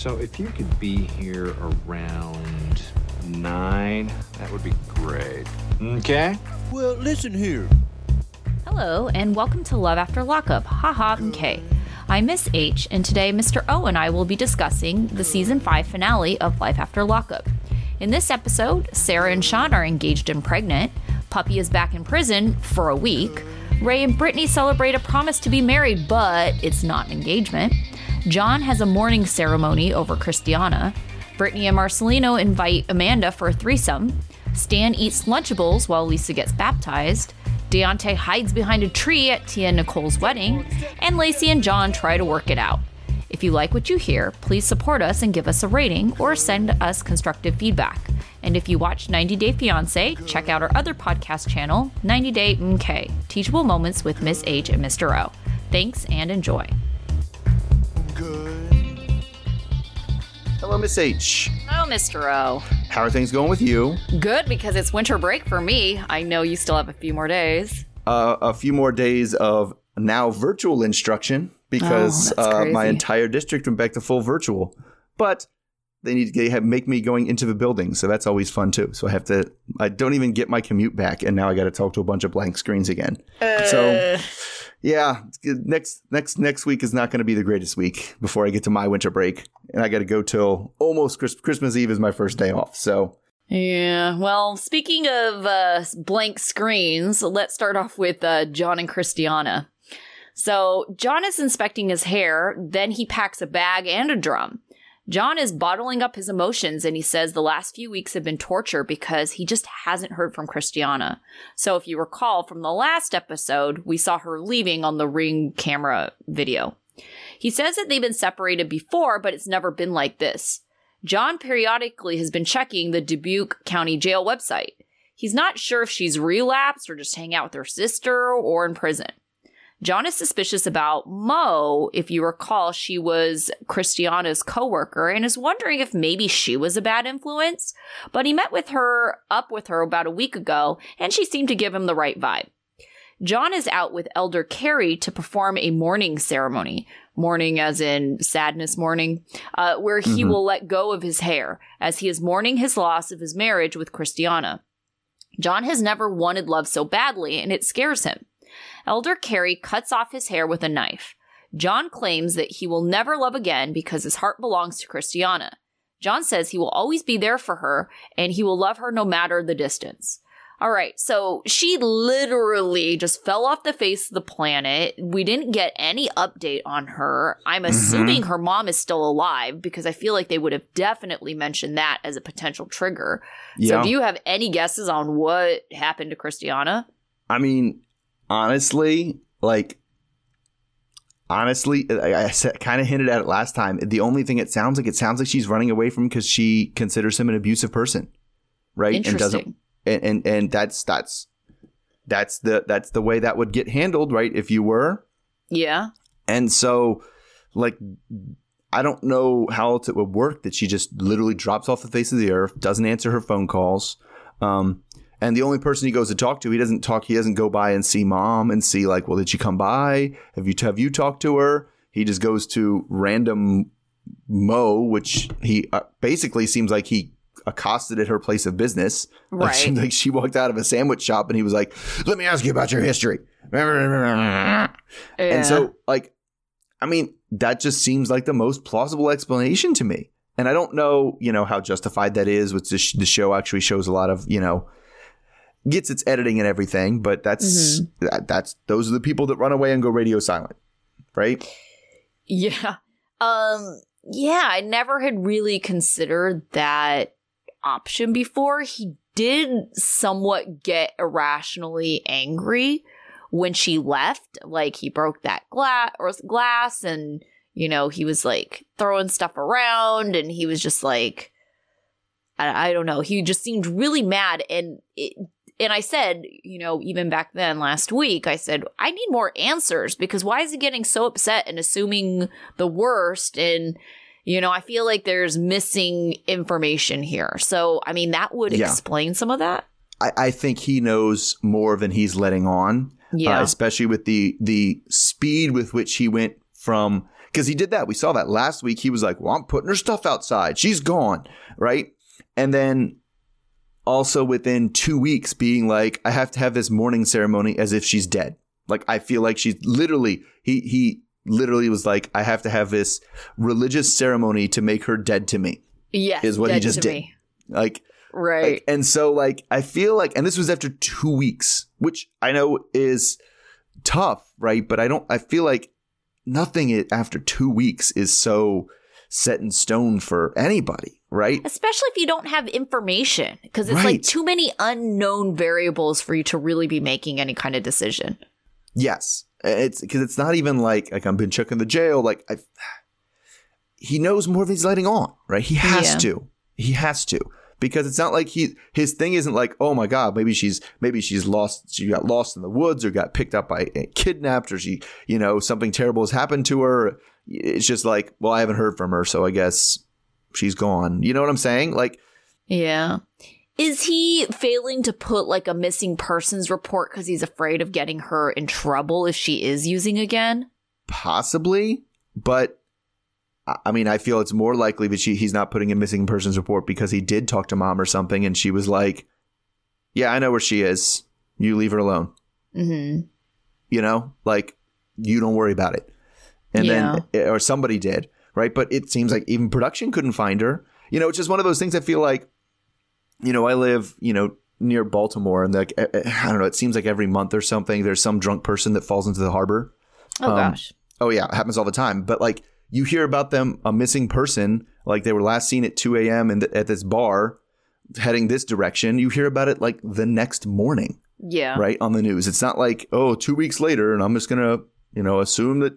So if you could be here around nine, that would be great. Okay? Well, listen here. Hello, and welcome to Love After Lockup. Haha, okay. I'm Miss H, and today Mr. O and I will be discussing the season 5 finale of Life After Lockup. In this episode, Sarah and Sean are engaged and pregnant, Puppy is back in prison for a week, Ray and Brittany celebrate a promise to be married, but it's not an engagement. John has a mourning ceremony over Christiana. Brittany and Marcelino invite Amanda for a threesome. Stan eats Lunchables while Lisa gets baptized. Deontay hides behind a tree at Tia and Nicole's wedding. And Lacey and John try to work it out. If you like what you hear, please support us and give us a rating or send us constructive feedback. And if you watch 90 Day Fiancé, check out our other podcast channel, 90 Day MK, Teachable Moments with Miss H and Mr. O. Thanks and enjoy. Hello, Miss H. Hello, Mr. O. How are things going with you? Good because it's winter break for me. I know you still have a few more days. Uh, a few more days of now virtual instruction because Oh, uh, my entire district went back to full virtual. But they need to have, make me going into the building, so that's always fun too. So I have to. I don't even get my commute back, and now I got to talk to a bunch of blank screens again. So yeah, next next next week is not going to be the greatest week before I get to my winter break, and I got to go till almost Chris- Christmas Eve is my first day off. So Yeah, well, speaking of uh, blank screens, let's start off with uh, John and Christiana. So, John is inspecting his hair, then he packs a bag and a drum. John is bottling up his emotions and he says the last few weeks have been torture because he just hasn't heard from Christiana. So, if you recall from the last episode, we saw her leaving on the ring camera video. He says that they've been separated before, but it's never been like this. John periodically has been checking the Dubuque County Jail website. He's not sure if she's relapsed or just hanging out with her sister or in prison. John is suspicious about Mo. If you recall, she was Christiana's coworker and is wondering if maybe she was a bad influence. But he met with her up with her about a week ago, and she seemed to give him the right vibe. John is out with Elder Carey to perform a mourning ceremony, mourning as in sadness mourning, uh, where he will let go of his hair as he is mourning his loss of his marriage with Christiana. John has never wanted love so badly, and it scares him. Elder Carey cuts off his hair with a knife. John claims that he will never love again because his heart belongs to Christiana. John says he will always be there for her and he will love her no matter the distance. All right, so she literally just fell off the face of the planet. We didn't get any update on her. I'm mm-hmm. assuming her mom is still alive because I feel like they would have definitely mentioned that as a potential trigger. Yeah. So, do you have any guesses on what happened to Christiana? I mean, honestly, like, honestly, I, I kind of hinted at it last time. The only thing it sounds like, it sounds like she's running away from because she considers him an abusive person, right? And doesn't, Interesting. and, and and that's that's that's the that's the way that would get handled, right? If you were, Yeah. and so, like, I don't know how else it would work that she just literally drops off the face of the earth, doesn't answer her phone calls. Um, and the only person he goes to talk to, he doesn't talk. He doesn't go by and see mom and see like, well, did she come by? Have you have you talked to her? He just goes to random Mo, which he uh, basically seems like he accosted at her place of business. Like, Right. she, like she walked out of a sandwich shop and he was like, "Let me ask you about your history." And so, like, I mean, that just seems like the most plausible explanation to me. And I don't know, you know, how justified that is. Which the, sh- the show actually shows a lot of, you know, gets its editing and everything. But that's that, that's those are the people that run away and go radio silent, right? Yeah. Um yeah, I never had really considered that option before. He did somewhat get irrationally angry when she left. Like he broke that glass or glass and you know, he was like throwing stuff around and he was just like I, I don't know. He just seemed really mad and it and I said, you know, even back then last week, I said, I need more answers because why is he getting so upset and assuming the worst? And, you know, I feel like there's missing information here. So, I mean, that would Yeah. explain some of that. I, I think he knows more than he's letting on. Yeah. uh, especially with the the speed with which he went from because he did that. We saw that last week. He was like, "Well, I'm putting her stuff outside. She's gone." Right, and then also within two weeks, being like, "I have to have this mourning ceremony as if she's dead." Like I feel like she's literally he he literally was like, "I have to have this religious ceremony to make her dead to me." Yes, Is what he just did. me. Like Right. like, and so like I feel like and this was after 2 weeks, which I know is tough, right? But I don't I feel like nothing after 2 weeks is so set in stone for anybody, right? Especially if you don't have information, because it's like too many unknown variables for you to really be making any kind of decision. Yes. It's cuz it's not even like like I'm been chucked in the jail like I he knows more than he's letting on, right? He has Yeah. to. He has to. Because it's not like he his thing isn't like, oh my God, maybe she's maybe she's lost she got lost in the woods or got picked up by uh, kidnapped or she, you know, something terrible has happened to her. It's just like, well, I haven't heard from her, so I guess she's gone. You know what I'm saying? Like, Yeah. Is he failing to put like a missing persons report because he's afraid of getting her in trouble if she is using again? possibly, but I- mean, I feel it's more likely that she he's not putting a missing persons report because he did talk to mom or something, and she was like, "Yeah, I know where she is. You leave her alone." Mm-hmm. You know, like you don't worry about it. And then, or somebody did, right? But it seems like even production couldn't find her. You know, it's just one of those things. I feel like, you know, I live, you know, near Baltimore, and like eh, eh, I don't know, it seems like every month or something, there's some drunk person that falls into the harbor. Oh Um, gosh. Oh yeah, it happens all the time. But like you hear about them, a missing person, like they were last seen at 2 a.m. and at this bar, heading this direction. You hear about it like the next morning, Yeah. right on the news. It's not like oh, two weeks later, and I'm just gonna you know assume that.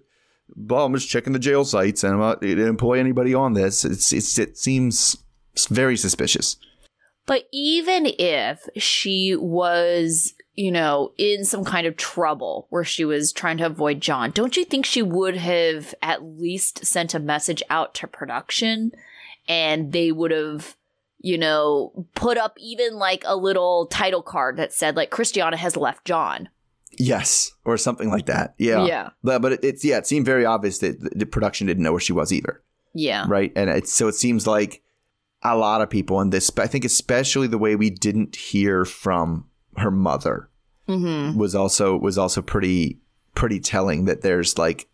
Well, I'm just checking the jail sites, and I'm not to employ anybody on this. It's, it's it seems very suspicious. But even if she was, you know, in some kind of trouble where she was trying to avoid John, don't you think she would have at least sent a message out to production and they would have, you know, put up even like a little title card that said, like, Christiana has left John? Yes, or something like that. Yeah, Yeah. But but it, it's yeah, it seemed very obvious that the- production didn't know where she was either. Yeah. right? And it's so it seems like a lot of people in this, I think, especially the way we didn't hear from her mother Mm-hmm. was also was also pretty pretty telling that there's like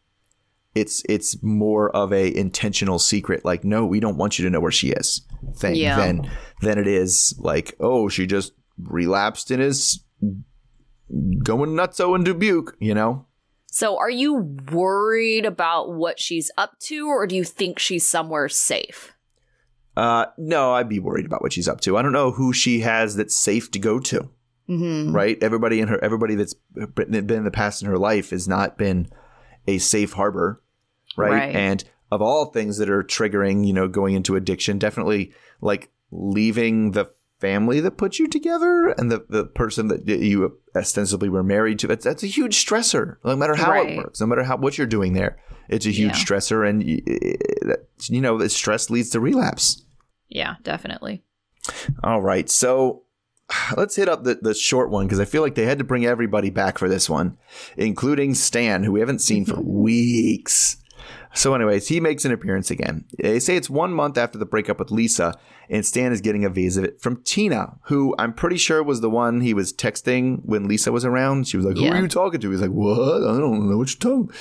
it's it's more of a intentional secret like no we don't want you to know where she is thing Yeah. than than it is like oh she just relapsed and is going nutso in Dubuque you know So are you worried about what she's up to, or do you think she's somewhere safe? uh no I'd be worried about what she's up to I don't know who she has that's safe to go to Mm-hmm. right? Everybody in her, everybody that's been in the past in her life has not been a safe harbor, right? Right. And of all things that are triggering, you know, going into addiction, definitely like leaving the family that put you together and the, the person that you ostensibly were married to. That's that's a huge stressor. No matter how Right. it works, no matter how what you're doing there, it's a huge Yeah. stressor, and you know, the stress leads to relapse. Yeah, definitely. All right. So let's hit up the, the short one because I feel like they had to bring everybody back for this one, including Stan, who we haven't seen for weeks. So, anyways, he makes an appearance again. They say it's one month after the breakup with Lisa, and Stan is getting a visit from Tina, who I'm pretty sure was the one he was texting when Lisa was around. She was like, Who Yeah. are you talking to? He's like, What? I don't know what you're talking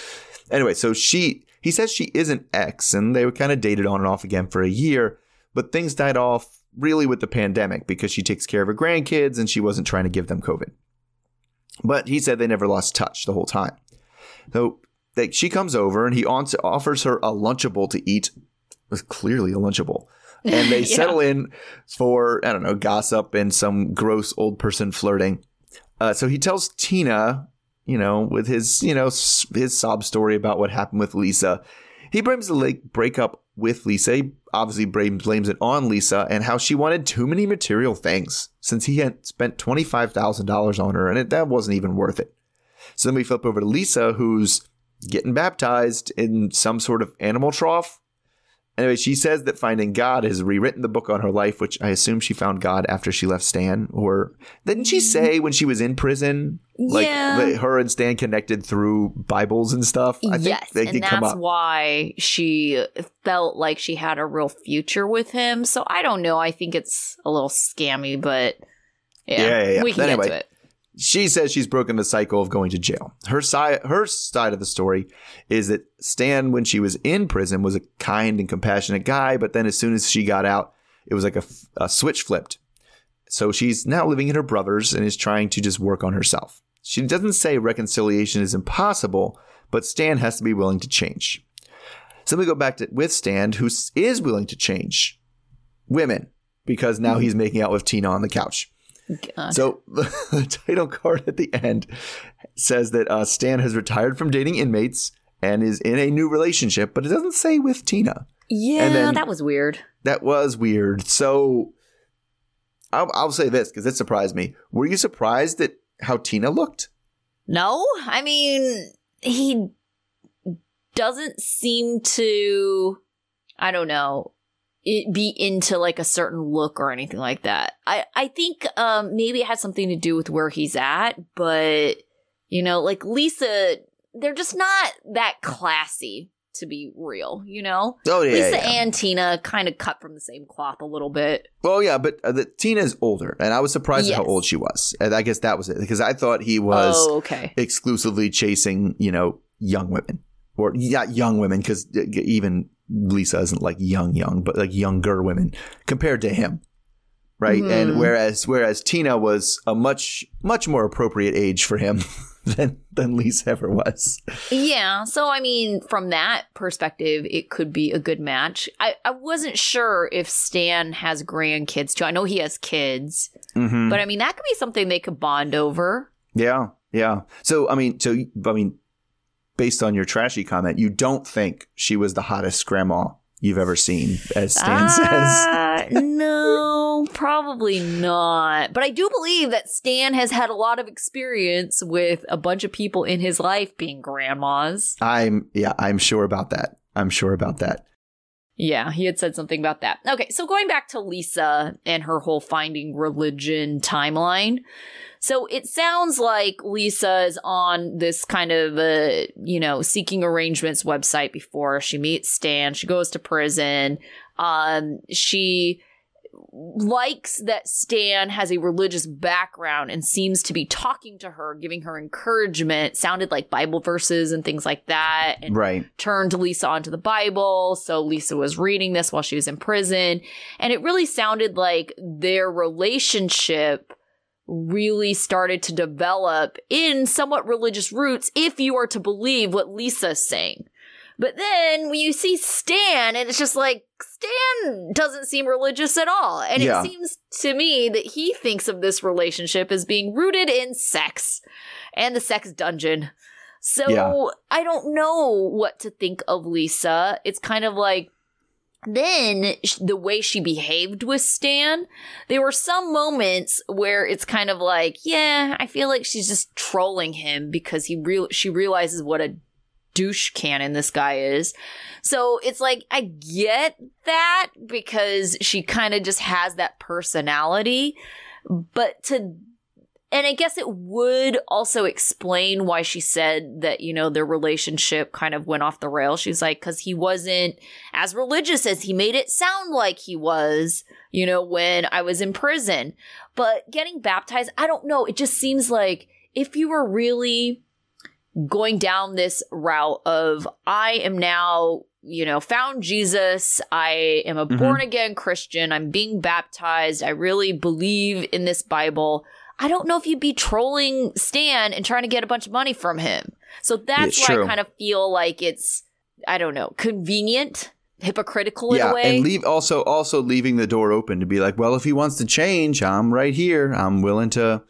Anyway, so she he says she is an ex, and they were kind of dated on and off again for a year, but things died off really with the pandemic because she takes care of her grandkids and she wasn't trying to give them COVID. But he said they never lost touch the whole time. So they, she comes over and he offers her a Lunchable to eat. It was clearly a Lunchable. And they Yeah. settle in for, I don't know, gossip and some gross old person flirting. Uh, so he tells Tina, you know, with his, you know, his sob story about what happened with Lisa. He blames the like, breakup with Lisa. He obviously blames, blames it on Lisa and how she wanted too many material things since he had spent $25,000 on her and it, that wasn't even worth it. So then we flip over to Lisa, who's getting baptized in some sort of animal trough. Anyway, she says that finding God has rewritten the book on her life, which I assume she found God after she left Stan. Or didn't she mm-hmm. say when she was in prison, like Yeah. that her and Stan connected through Bibles and stuff? I think yes, they and did come that's why she felt like she had a real future with him. So I don't know. I think it's a little scammy, but yeah, Yeah, yeah, yeah. we can Anyway. get to it. She says she's broken the cycle of going to jail. Her side, her side of the story is that Stan, when she was in prison, was a kind and compassionate guy, but then as soon as she got out, it was like a switch flipped. So she's now living in her brother's and is trying to just work on herself. She doesn't say reconciliation is impossible, but Stan has to be willing to change. So we go back to with Stan, who is willing to change women because now he's making out with Tina on the couch. God. So the title card at the end says that uh, Stan has retired from dating inmates and is in a new relationship, but it doesn't say with Tina. yeah, that was weird. That was weird. So I'll, I'll say this because it surprised me. Were you surprised at how Tina looked? No, I mean he doesn't seem to. I don't know. It be into like a certain look or anything like that. I I think um maybe it has something to do with where he's at, but you know, like Lisa, they're just not that classy to be real. You know, Oh yeah. Lisa yeah. and Tina kind of cut from the same cloth a little bit. well, yeah, but uh, the, Tina's older, and I was surprised at how old she was. And I guess that was it because I thought he was. oh, okay. exclusively chasing, you know, young women or not young women because even Lisa isn't like young, young, but like younger women compared to him. Right. Mhm. And whereas, whereas Tina was a much, much more appropriate age for him than, than Lisa ever was. Yeah, so I mean, from that perspective, it could be a good match. I, I wasn't sure if Stan has grandkids too. I know he has kids, Mm-hmm. but I mean, that could be something they could bond over. Yeah. Yeah. So, I mean, so, I mean, based on your trashy comment, you don't think she was the hottest grandma you've ever seen, as Stan says. Uh, no, probably not. But I do believe that Stan has had a lot of experience with a bunch of people in his life being grandmas. I'm, yeah, I'm sure about that. I'm sure about that. Yeah, he had said something about that. Okay, so going back to Lisa and her whole finding religion timeline. So it sounds like Lisa is on this kind of uh, you know, seeking arrangements website before she meets Stan. She goes to prison. Um she likes that Stan has a religious background and seems to be talking to her, giving her encouragement. Sounded like Bible verses and things like that. And Right. turned Lisa onto the Bible. So Lisa was reading this while she was in prison. And it really sounded like their relationship really started to develop in somewhat religious roots, if you are to believe what Lisa's saying. But then when you see Stan, and it's just like, Stan doesn't seem religious at all. And Yeah. it seems to me that he thinks of this relationship as being rooted in sex and the sex dungeon. So Yeah. I don't know what to think of Lisa. It's kind of like then the way she behaved with Stan, there were some moments where it's kind of like, yeah, I feel like she's just trolling him because he real she realizes what a douche cannon this guy is. So it's like I get that because she kind of just has that personality, but to and I guess it would also explain why she said that, you know, their relationship kind of went off the rails. She's like, because he wasn't as religious as he made it sound like he was, you know, when I was in prison. But getting baptized, I don't know. It just seems like if you were really going down this route of, I am now you know, found Jesus. I am a Mhm. born again Christian. I'm being baptized. I really believe in this Bible. I don't know if you'd be trolling Stan and trying to get a bunch of money from him. So that's It's why true. I kind of feel like it's, I don't know, convenient, hypocritical in a way. and leave also also leaving the door open to be like, well, if he wants to change, I'm right here. I'm willing to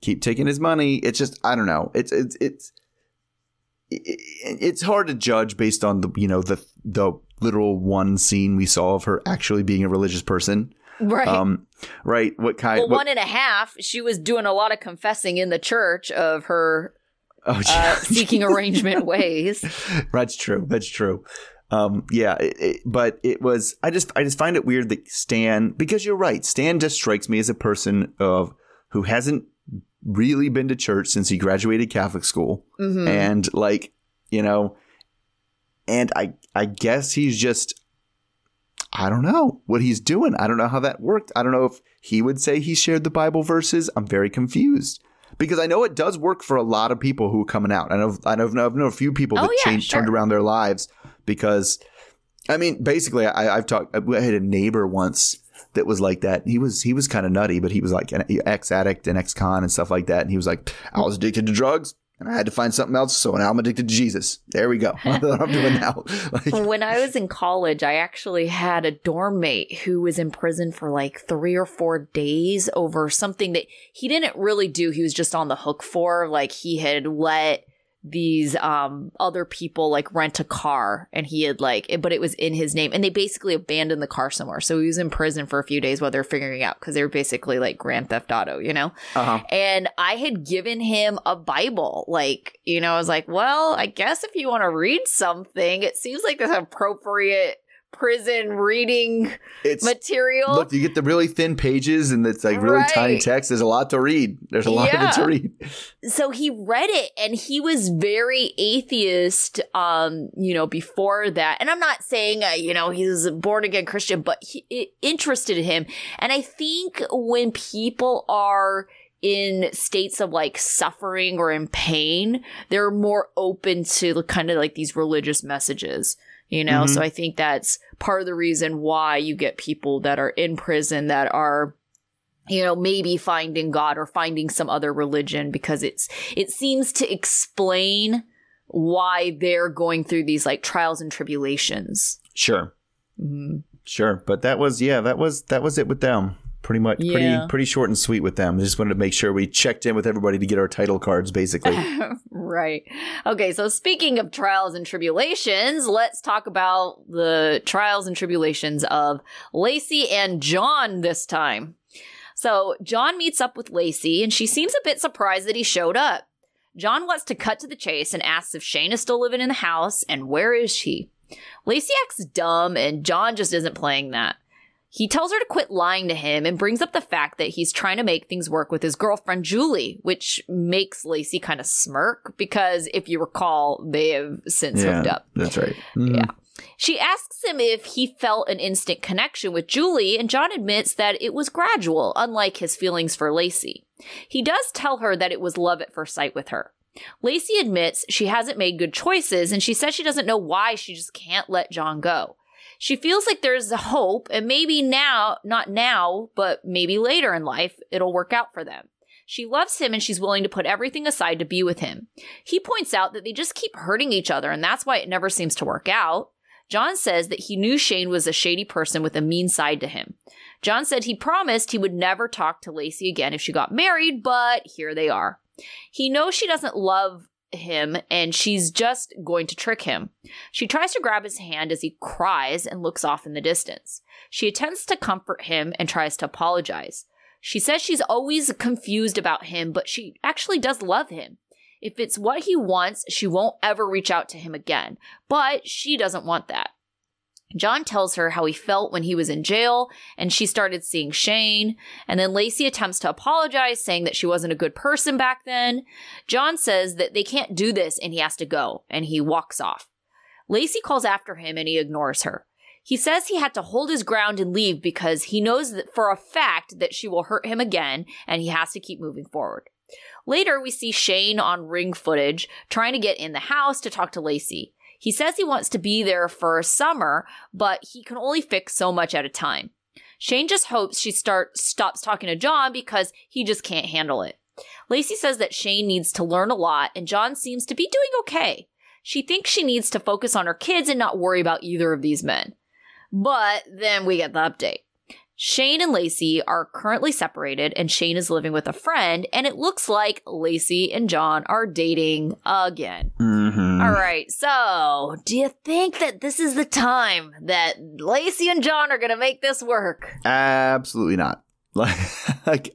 keep taking his money. It's just I don't know. It's it's it's it's hard to judge based on the you know the the literal one scene we saw of her actually being a religious person. Right. Um, right? What kind? well, what, one and a half, she was doing a lot of confessing in the church of her oh, uh, seeking arrangement ways. That's true. That's true. Um, yeah, it, it, but it was. I just, I just find it weird that Stan, because you're right. Stan just strikes me as a person of who hasn't really been to church since he graduated Catholic school, Mhm. and like, you know, and I, I guess he's just. I don't know what he's doing. I don't know how that worked. I don't know if he would say he shared the Bible verses. I'm very confused because I know it does work for a lot of people who are coming out. I know I know, I know a few people Oh, that yeah, changed sure. turned around their lives because I mean basically I, I've talked I had a neighbor once that was like that. He was he was kind of nutty, but he was like an ex addict and ex con and stuff like that. And he was like, I was addicted to drugs and I had to find something else, so now I'm addicted to Jesus. There we go. What I'm doing now. Like, when I was in college, I actually had a dorm mate who was in prison for like three or four days over something that he didn't really do. He was just on the hook for. Like he had let these um other people like rent a car and he had like but it was in his name and they basically abandoned the car somewhere so he was in prison for a few days while they're figuring out because they were basically like grand theft auto you know uh-huh. and I had given him a Bible. Like, you know, I was like, well, I guess if you want to read something, it seems like this appropriate prison reading It's material. look, you get the really thin pages and it's like really tiny text. There's a lot to read. There's a lot of it Yeah. to read. so he read it and he was very atheist um you know before that and i'm not saying uh, you know he's a born again christian but he, it interested him and i think when people are in states of like suffering or in pain they're more open to kind of like these religious messages you know Mhm. so i think that's part of the reason why you get people that are in prison that are you know maybe finding god or finding some other religion because it's it seems to explain why they're going through these like trials and tribulations Sure. Mhm. Sure. But that was yeah, that was that was it with them. Pretty much Yeah. pretty pretty short and sweet with them. I just wanted to make sure we checked in with everybody to get our title cards basically. right. Okay, so speaking of trials and tribulations, let's talk about the trials and tribulations of Lacey and John this time. So, John meets up with Lacey and she seems a bit surprised that he showed up. John wants to cut to the chase and asks if Shane is still living in the house and where is she? Lacey acts dumb and John just isn't playing that. He tells her to quit lying to him and brings up the fact that he's trying to make things work with his girlfriend Julie, which makes Lacey kind of smirk because if you recall, they have since yeah. hooked up. That's right. Mhm. Yeah. She asks him if he felt an instant connection with Julie, and John admits that it was gradual, unlike his feelings for Lacey. He does tell her that it was love at first sight with her. Lacey admits she hasn't made good choices, and she says she doesn't know why she just can't let John go. She feels like there's a hope, and maybe now, not now, but maybe later in life, it'll work out for them. She loves him and she's willing to put everything aside to be with him. He points out that they just keep hurting each other, and that's why it never seems to work out. John says that he knew Shane was a shady person with a mean side to him. John said he promised he would never talk to Lacey again if she got married, but here they are. He knows she doesn't love him and she's just going to trick him. She tries to grab his hand as he cries and looks off in the distance. She attempts to comfort him and tries to apologize. She says she's always confused about him, but she actually does love him. If it's what he wants, she won't ever reach out to him again. But she doesn't want that. John tells her how he felt when he was in jail, and she started seeing Shane. And then Lacey attempts to apologize, saying that she wasn't a good person back then. John says that they can't do this and he has to go, and he walks off. Lacey calls after him and he ignores her. He says he had to hold his ground and leave because he knows that for a fact that she will hurt him again and he has to keep moving forward. Later, we see Shane on ring footage trying to get in the house to talk to Lacey. He says he wants to be there for summer, but he can only fix so much at a time. Shane just hopes she start stops talking to John because he just can't handle it. Lacey says that Shane needs to learn a lot and John seems to be doing okay. She thinks she needs to focus on her kids and not worry about either of these men. But then we get the update. Shane and Lacey are currently separated, and Shane is living with a friend, and it looks like Lacey and John are dating again. Mhm. All right, so do you think that this is the time that Lacey and John are going to make this work? Absolutely not. Like, like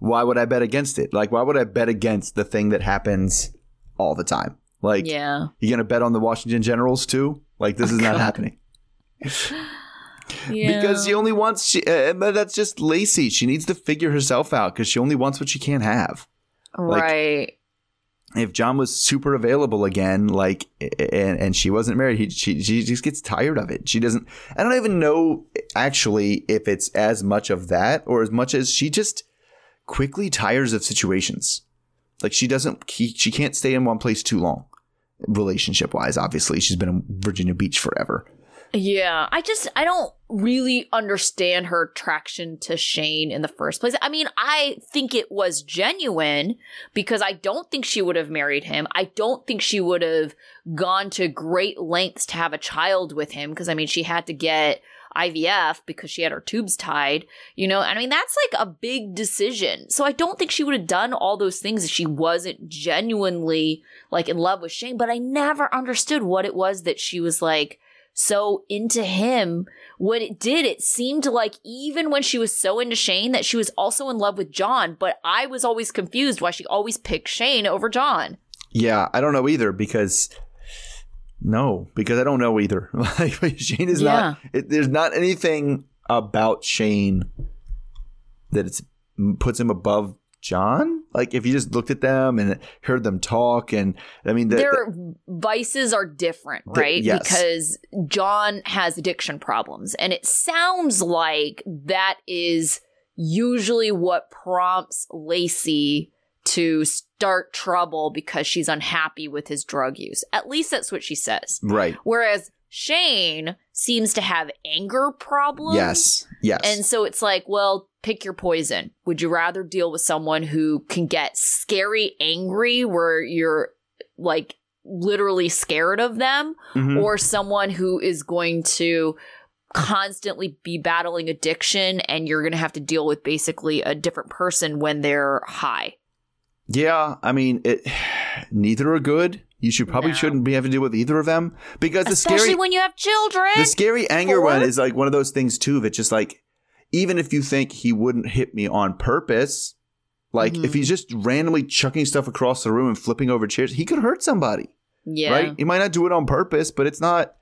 why would I bet against it? Like, why would I bet against the thing that happens all the time? Like, Yeah. you're gonna bet on the Washington Generals too? Like this is not happening. Yeah. Because she only wants she, uh, but that's just Lacey. She needs to figure herself out because she only wants what she can't have. like- right. If John was super available again, like, and, and she wasn't married, he, she she just gets tired of it. She doesn't. I don't even know actually if it's as much of that or as much as she just quickly tires of situations. Like she doesn't. She, she can't stay in one place too long. Relationship wise, obviously, she's been in Virginia Beach forever. Yeah, I just I don't really understand her attraction to Shane in the first place. I mean, I think it was genuine because I don't think she would have married him. I don't think she would have gone to great lengths to have a child with him because I mean, she had to get IVF because she had her tubes tied, you know? I mean, that's like a big decision. So I don't think she would have done all those things if she wasn't genuinely like in love with Shane, but I never understood what it was that she was like so into him. What it did, it seemed like even when she was so into Shane, that she was also in love with John. But I was always confused why she always picked Shane over John. Yeah, I don't know either because no, because I don't know either. Like Shane is not. It, there's not anything about Shane that it's puts him above John. Like if you just looked at them and heard them talk, and I mean, the, Their vices are different, The- right? yes. Because John has addiction problems. And it sounds like that is usually what prompts Lacey to start trouble because she's unhappy with his drug use. At least that's what she says. right. Whereas Shane seems to have anger problems. Yes. Yes. And so it's like, well, pick your poison. Would you rather deal with someone who can get scary angry where you're like literally scared of them Mhm. or someone who is going to constantly be battling addiction and you're going to have to deal with basically a different person when they're high. yeah, I mean, it. Neither are good. You should probably No. shouldn't be having to deal with either of them because the Especially scary when you have children. the scary anger Four? one is like one of those things too that just like even if you think he wouldn't hit me on purpose like if Mhm. he's just randomly chucking stuff across the room and flipping over chairs he could hurt somebody yeah. right he might not do it on purpose but it's not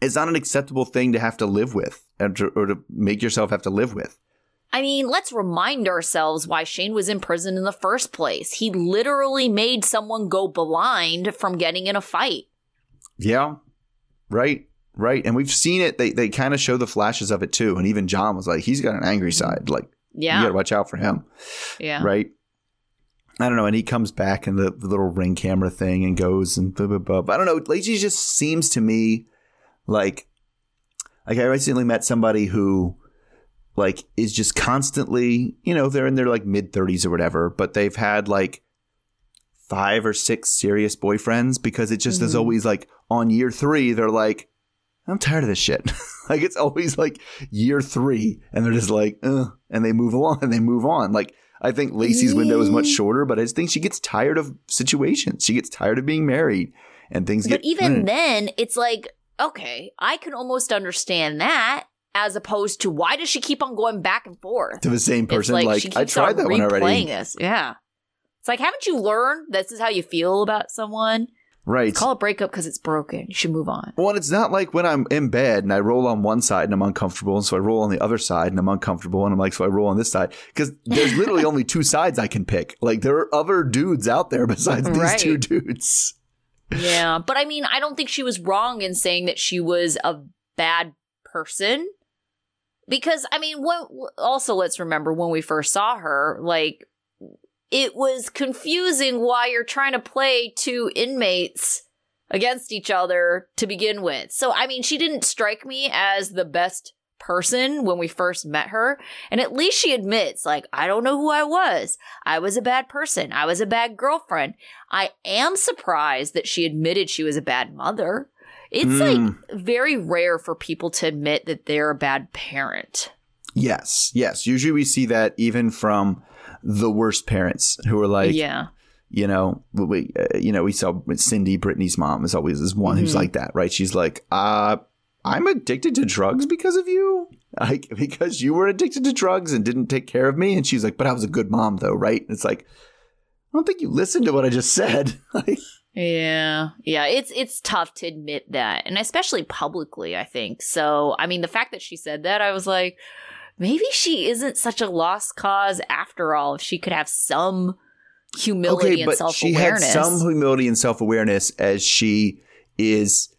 it's not an acceptable thing to have to live with or to, or to make yourself have to live with I mean, let's remind ourselves why Shane was in prison in the first place. He literally made someone go blind from getting in a fight. yeah right right and we've seen it they, they kind of show the flashes of it too and even john was like he's got an angry side like yeah. you Yeah. gotta watch out for him yeah. right? I don't know. And he comes back in the, the little ring camera thing and goes and blah, blah, blah. But I don't know. Lacey just seems to me like, like I recently met somebody who like is just constantly, you know, they're in their like mid 30s or whatever, but they've had like five or six serious boyfriends because it just is Mhm. always like on year three, they're like, I'm tired of this shit. like it's always like year three, and they're just like, Ugh, and they move along and they move on. Like I think Lacey's window is much shorter, but I just think she gets tired of situations. She gets tired of being married, and things But get. even Mm. then, it's like, okay, I can almost understand that as opposed to why does she keep on going back and forth? to the same person, like, she I tried that one already. this. Yeah. It's like, haven't you learned this is how you feel about someone? Right. Call it breakup because it's broken. You should move on. Well, it's not like when I'm in bed and I roll on one side and I'm uncomfortable, and so I roll on the other side and I'm uncomfortable, and I'm like, so I roll on this side because there's literally only two sides I can pick. Like there are other dudes out there besides these Right. two dudes. Yeah, but I mean, I don't think she was wrong in saying that she was a bad person. Because I mean, what also let's remember when we first saw her, like it was confusing why you're trying to play two inmates against each other to begin with. So I mean, she didn't strike me as the best person when we first met her, and at least she admits like I don't know who I was. I was a bad person. I was a bad girlfriend. I am surprised that she admitted she was a bad mother. It's Mm. like very rare for people to admit that they're a bad parent. Yes, yes. Usually we see that even from the worst parents who are like, yeah. you know, we, uh, you know, we saw Cindy, Brittany's mom is always is one who's Mhm. like that, right? She's like, uh, I'm addicted to drugs because of you, like because you were addicted to drugs and didn't take care of me. And she's like, but I was a good mom though, right? It's like, I don't think you listened to what I just said. like, Yeah. Yeah, it's it's tough to admit that. And especially publicly, I think. So, I mean, the fact that she said that, I was like, maybe she isn't such a lost cause after all if she could have some humility okay, and but she had some humility and self awareness as she is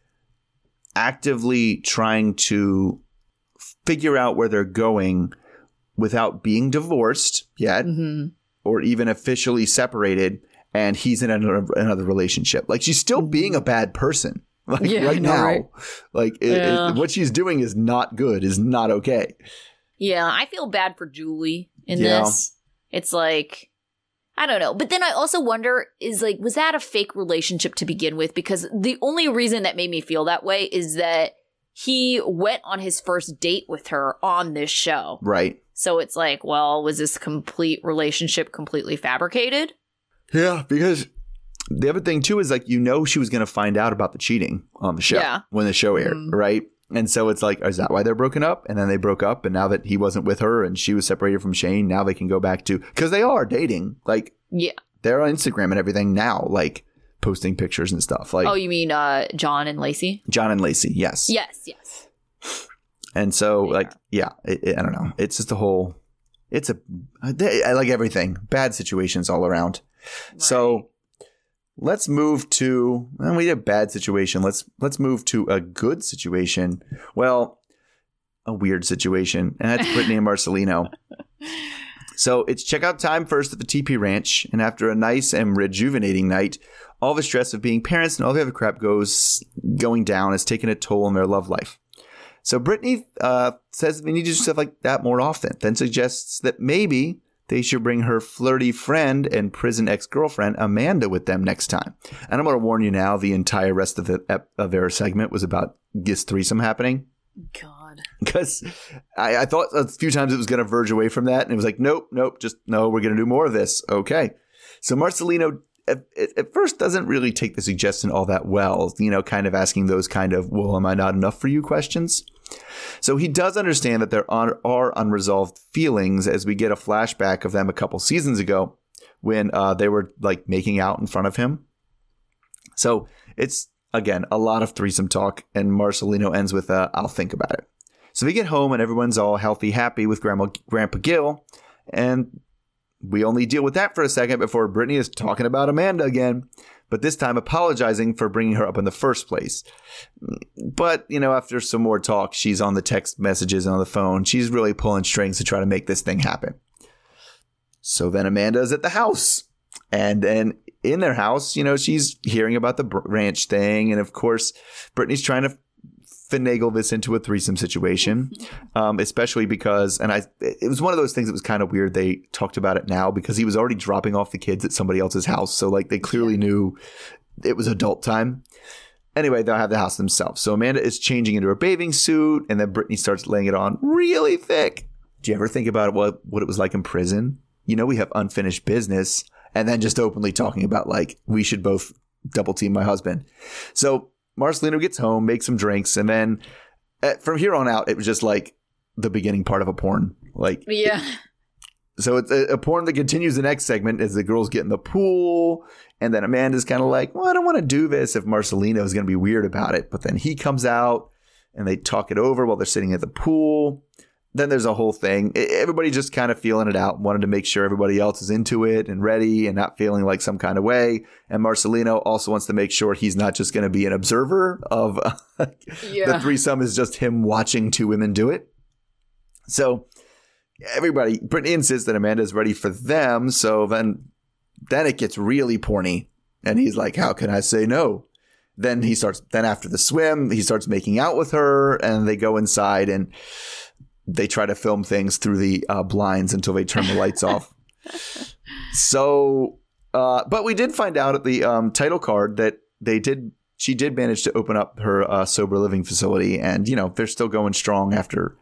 actively trying to figure out where they're going without being divorced yet Mhm. or even officially separated and he's in another, another relationship. Like she's still being a bad person. Like Yeah, right know, now. Right? like it- it- what she's doing is not good is not okay Yeah, I feel bad for Julie in Yeah. this. It's like I don't know. But then I also wonder is like was that a fake relationship to begin with because the only reason that made me feel that way is that he went on his first date with her on this show. right So it's like, well, was this complete relationship completely fabricated? Yeah, because the other thing too is like you know she was going to find out about the cheating on the show Yeah. when the show aired, Mhm. right? And so it's like, is that why they're broken up? And then they broke up, and now that he wasn't with her and she was separated from Shane, now they can go back to because they are dating. Like Yeah. they're on Instagram and everything now, like posting pictures and stuff. Like oh, you mean uh John and Lacey? John and Lacey, yes, Yes, yes. And so like, yeah, it, it- I don't know. It's just a whole. It's a they- I like everything. Bad situations all around. So let's move to well, we did a bad situation. Let's let's move to a good situation. Well, a weird situation, and that's Brittany and Marcelino. So it's checkout time first at the TP Ranch, and after a nice and rejuvenating night, all the stress of being parents and all the other crap goes going down has taken a toll on their love life. So Brittany uh, says we need to do stuff like that more often, then suggests that maybe they should bring her flirty friend and prison ex-girlfriend Amanda with them next time. And I'm going to warn you now: the entire rest of the ep- of their segment was about this threesome happening God. because I, I thought a few times it was going to verge away from that, and it was like, nope, nope, just no, we're going to do more of this. Okay, so Marcelino at first doesn't really take the suggestion all that well, you know, kind of asking those kind of, well, am I not enough for you questions. So he does understand that there are, are unresolved feelings as we get a flashback of them a couple seasons ago when uh, they were like making out in front of him. So it's again a lot of threesome talk, and Marcelino ends with uh, "I'll think about it." So we get home and everyone's all healthy, happy with Grandma Grandpa Gil, and we only deal with that for a second before Brittany is talking about Amanda again, but this time apologizing for bringing her up in the first place. But you know, after some more talk, she's on the text messages and on the phone. She's really pulling strings to try to make this thing happen. So then Amanda is at the house. And then in their house, you know, she's hearing about the ranch thing. And of course, Brittany's trying to finagle this into a threesome situation, um, especially because, and I, it was one of those things that was kind of weird. They talked about it now because he was already dropping off the kids at somebody else's house. So, like, they clearly knew it was adult time. Anyway, they'll have the house themselves. So Amanda is changing into her bathing suit, and then Brittany starts laying it on really thick. Do you ever think about what what it was like in prison? You know, we have unfinished business, and then just openly talking about like we should both double team my husband. So Marcelino gets home, makes some drinks, and then uh, from here on out, it was just like the beginning part of a porn. Like Yeah. so it's a, a porn that continues the next segment as the girls get in the pool. And then Amanda's kind of like, well, I don't want to do this if Marcelino is going to be weird about it. But then he comes out and they talk it over while they're sitting at the pool. Then there's a whole thing. Everybody just kind of feeling it out, wanted to make sure everybody else is into it and ready and not feeling like some kind of way. And Marcelino also wants to make sure he's not just going to be an observer of the Yeah. threesome is just him watching two women do it. So everybody, Brittany insists that Amanda is ready for them. So then, then it gets really porny, and he's like, "How can I say no?" Then he starts. Then after the swim, he starts making out with her, and they go inside and they try to film things through the uh, blinds until they turn the lights off. So, uh, but we did find out at the um, title card that they did. She did manage to open up her uh, sober living facility, and you know they're still going strong after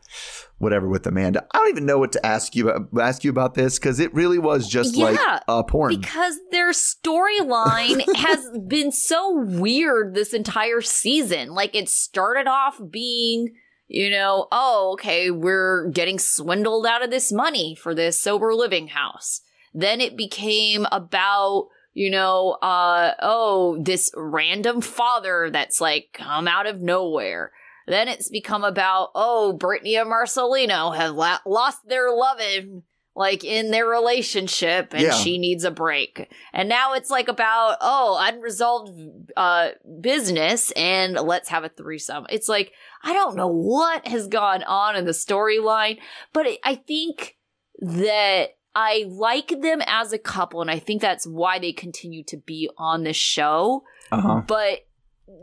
whatever with Amanda. I don't even know what to ask you about, ask you about this because it really was just like Yeah, a porn. Because their storyline has been so weird this entire season. Like it started off being, you know, oh, okay, we're getting swindled out of this money for this sober living house. Then it became about, you know, uh, oh, this random father that's like come out of nowhere. Then it's become about, oh, Brittany and Marcelino have la- lost their loving, like in their relationship, and Yeah. she needs a break. And now it's like about, oh, unresolved uh, business, and let's have a threesome. It's like, I don't know what has gone on in the storyline, but I- I think that I like them as a couple, and I think that's why they continue to be on the show. Uh huh. But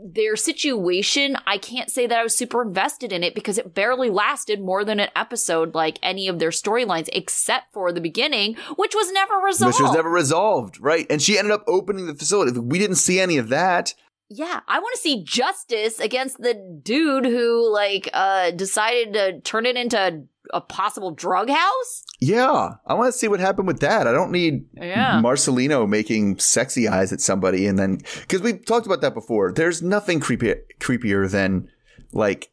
their situation, I can't say that I was super invested in it because it barely lasted more than an episode, like any of their storylines, except for the beginning, which was never resolved. Which was never resolved, right? And she ended up opening the facility. We didn't see any of that. yeah, I want to see justice against the dude who like uh decided to turn it into a possible drug house. Yeah, I want to see what happened with that. I don't need Yeah. Marcelino making sexy eyes at somebody and then because we talked about that before. There's nothing creepy, creepier than like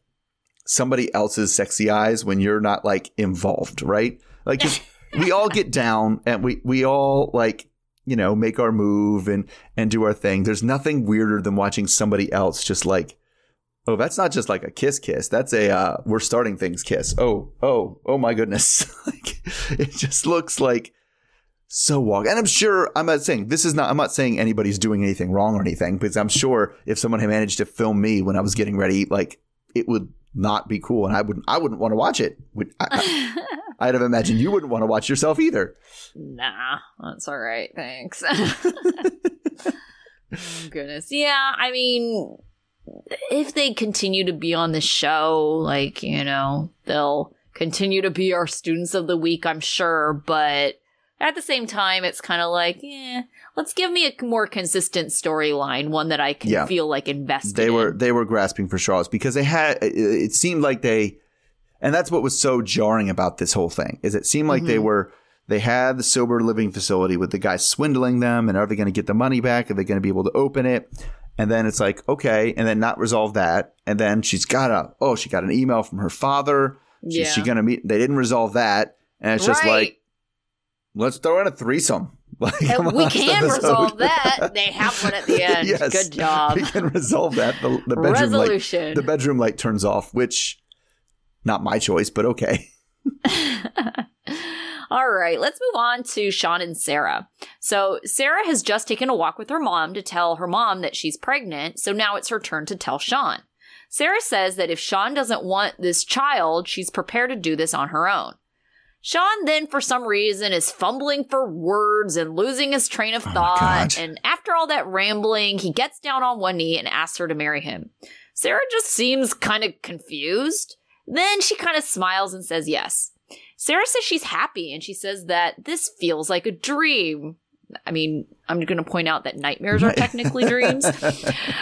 somebody else's sexy eyes when you're not like involved, right? Like we all get down and we we all like you know make our move and and do our thing. There's nothing weirder than watching somebody else just like. Oh, that's not just like a kiss kiss. That's a uh, we're starting things kiss. Oh, oh, oh my goodness. like it just looks like so walk. And I'm sure I'm not saying this is not I'm not saying anybody's doing anything wrong or anything, because I'm sure if someone had managed to film me when I was getting ready, like it would not be cool and I wouldn't I wouldn't want to watch it. Would I, I'd have imagined you wouldn't want to watch yourself either. Nah, that's all right. Thanks. oh, goodness. Yeah, I mean, if they continue to be on the show, like, you know, they'll continue to be our students of the week, I'm sure. But at the same time, it's kind of like, yeah, let's give me a more consistent storyline, one that I can Yeah. feel like invested They in. were they were grasping for straws because they had it- seemed like they and that's what was so jarring about this whole thing is it seemed like they Mhm. were they had the sober living facility with the guy swindling them and are they going to get the money back are they going to be able to open it and then it's like okay and then not resolve that and then she's got a oh she got an email from her father She- Yeah. she going to meet they didn't resolve that and it's just Right. like let's throw in a threesome like uh, the we can episode. resolve that. They have one at the end. Yes. Good job. we can resolve that the, the bedroom light the bedroom light turns off, which not my choice, but okay. All right, let's move on to Sean and Sarah. So, Sarah has just taken a walk with her mom to tell her mom that she's pregnant, so now it's her turn to tell Sean. Sarah says that if Sean doesn't want this child, she's prepared to do this on her own. Sean then, for some reason, is fumbling for words and losing his train of Oh thought. And after all that rambling, he gets down on one knee and asks her to marry him. Sarah just seems kind of confused. Then she kind of smiles and says yes. Sarah says she's happy and she says that this feels like a dream. I mean, I'm going to point out that nightmares are technically dreams.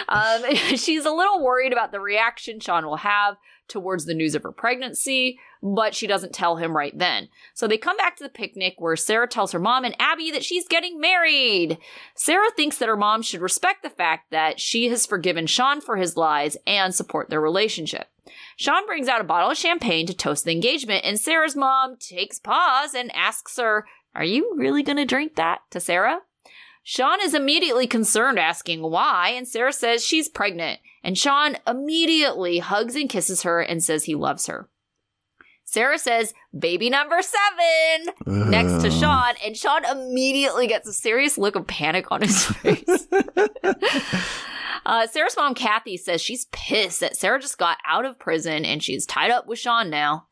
Um, she's a little worried about the reaction Sean will have towards the news of her pregnancy, but she doesn't tell him right then. So they come back to the picnic where Sarah tells her mom and Abby that she's getting married. Sarah thinks that her mom should respect the fact that she has forgiven Sean for his lies and support their relationship. Sean brings out a bottle of champagne to toast the engagement, and Sarah's mom takes pause and asks her, Are you really going to drink that? to Sarah. Sean is immediately concerned, asking why, and Sarah says she's pregnant. And Sean immediately hugs and kisses her and says he loves her. Sarah says, baby number seven, next to Sean, and Sean immediately gets a serious look of panic on his face. uh, Sarah's mom, Kathy, says she's pissed that Sarah just got out of prison and she's tied up with Sean now.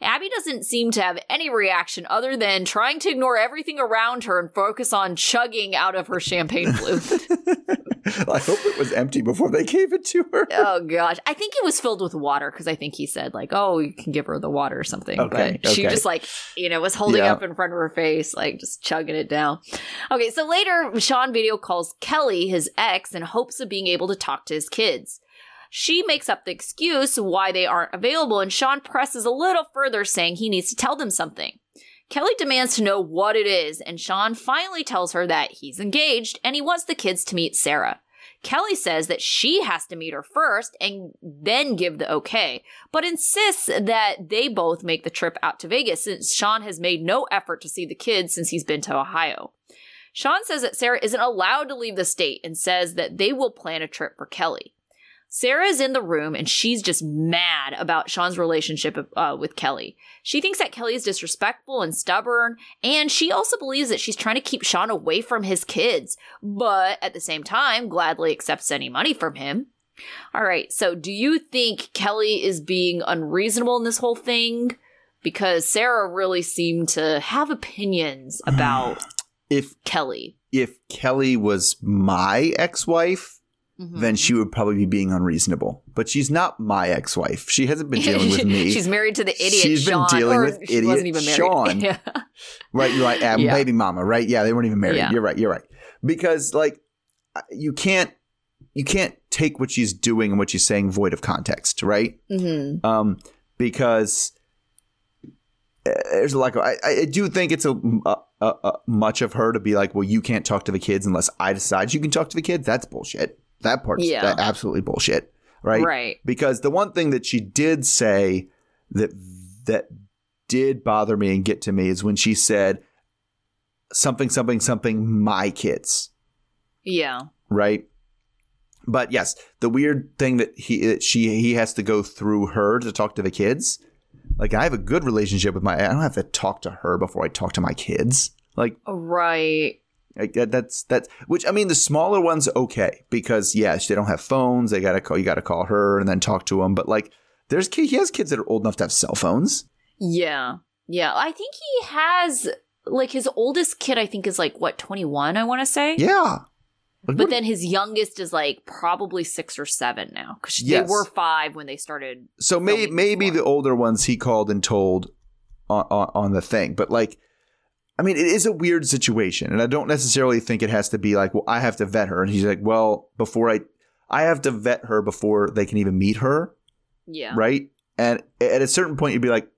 Abby doesn't seem to have any reaction other than trying to ignore everything around her and focus on chugging out of her champagne flute. I hope it was empty before they gave it to her. oh gosh, I think it was filled with water because I think he said like, "Oh, you can give her the water or something." Okay, but she okay. just like you know was holding Yeah. up in front of her face, like just chugging it down. Okay, so later Sean video calls Kelly, his ex, in hopes of being able to talk to his kids. She makes up the excuse why they aren't available, and Sean presses a little further, saying he needs to tell them something. Kelly demands to know what it is, and Sean finally tells her that he's engaged and he wants the kids to meet Sarah. Kelly says that she has to meet her first and then give the okay, but insists that they both make the trip out to Vegas since Sean has made no effort to see the kids since he's been to Ohio. Sean says that Sarah isn't allowed to leave the state and says that they will plan a trip for Kelly. Sarah's in the room and she's just mad about Sean's relationship uh, with Kelly. She thinks that Kelly is disrespectful and stubborn, and she also believes that she's trying to keep Sean away from his kids, but at the same time, gladly accepts any money from him. All right, so do you think Kelly is being unreasonable in this whole thing? Because Sarah really seemed to have opinions about If Kelly. if Kelly was my ex-wife, Mhm. then she would probably be being unreasonable. But she's not my ex-wife. She hasn't been dealing with me. She's married to the idiot. She's been dealing with she idiot wasn't even married. Sean. Yeah. Right, you're right. Yeah. Baby mama, right? Yeah, they weren't even married. You're right. You're right. Because like you can't you can't take what she's doing and what she's saying void of context, right? Mhm. Um, because uh, there's a lot. Of, I I do think it's a, a, a, a much of her to be like, well, you can't talk to the kids unless I decide you can talk to the kids. That's bullshit. That part's Yeah. that absolutely bullshit, right? Right. because the one thing that she did say that that did bother me and get to me is when she said something something something my kids Yeah. right but yes the weird thing that he that she he has to go through her to talk to the kids like i have a good relationship with my i don't have to talk to her before i talk to my kids like Right. Like that, that's that's which I mean the smaller ones okay because yes they don't have phones they gotta call you gotta call her and then talk to them but like there's ki- he has kids that are old enough to have cell phones Yeah. Yeah. I think he has like his oldest kid I think is like what 21 I want to say. yeah Like, But then his youngest is like probably 6 or 7 now cuz Yes. they were 5 when they started. so may, maybe before. the older ones he called and told on, on on the thing but like I mean it is a weird situation and I don't necessarily think it has to be like well I have to vet her and he's like well before I I have to vet her before they can even meet her Yeah. right? And at a certain point, you'd be like,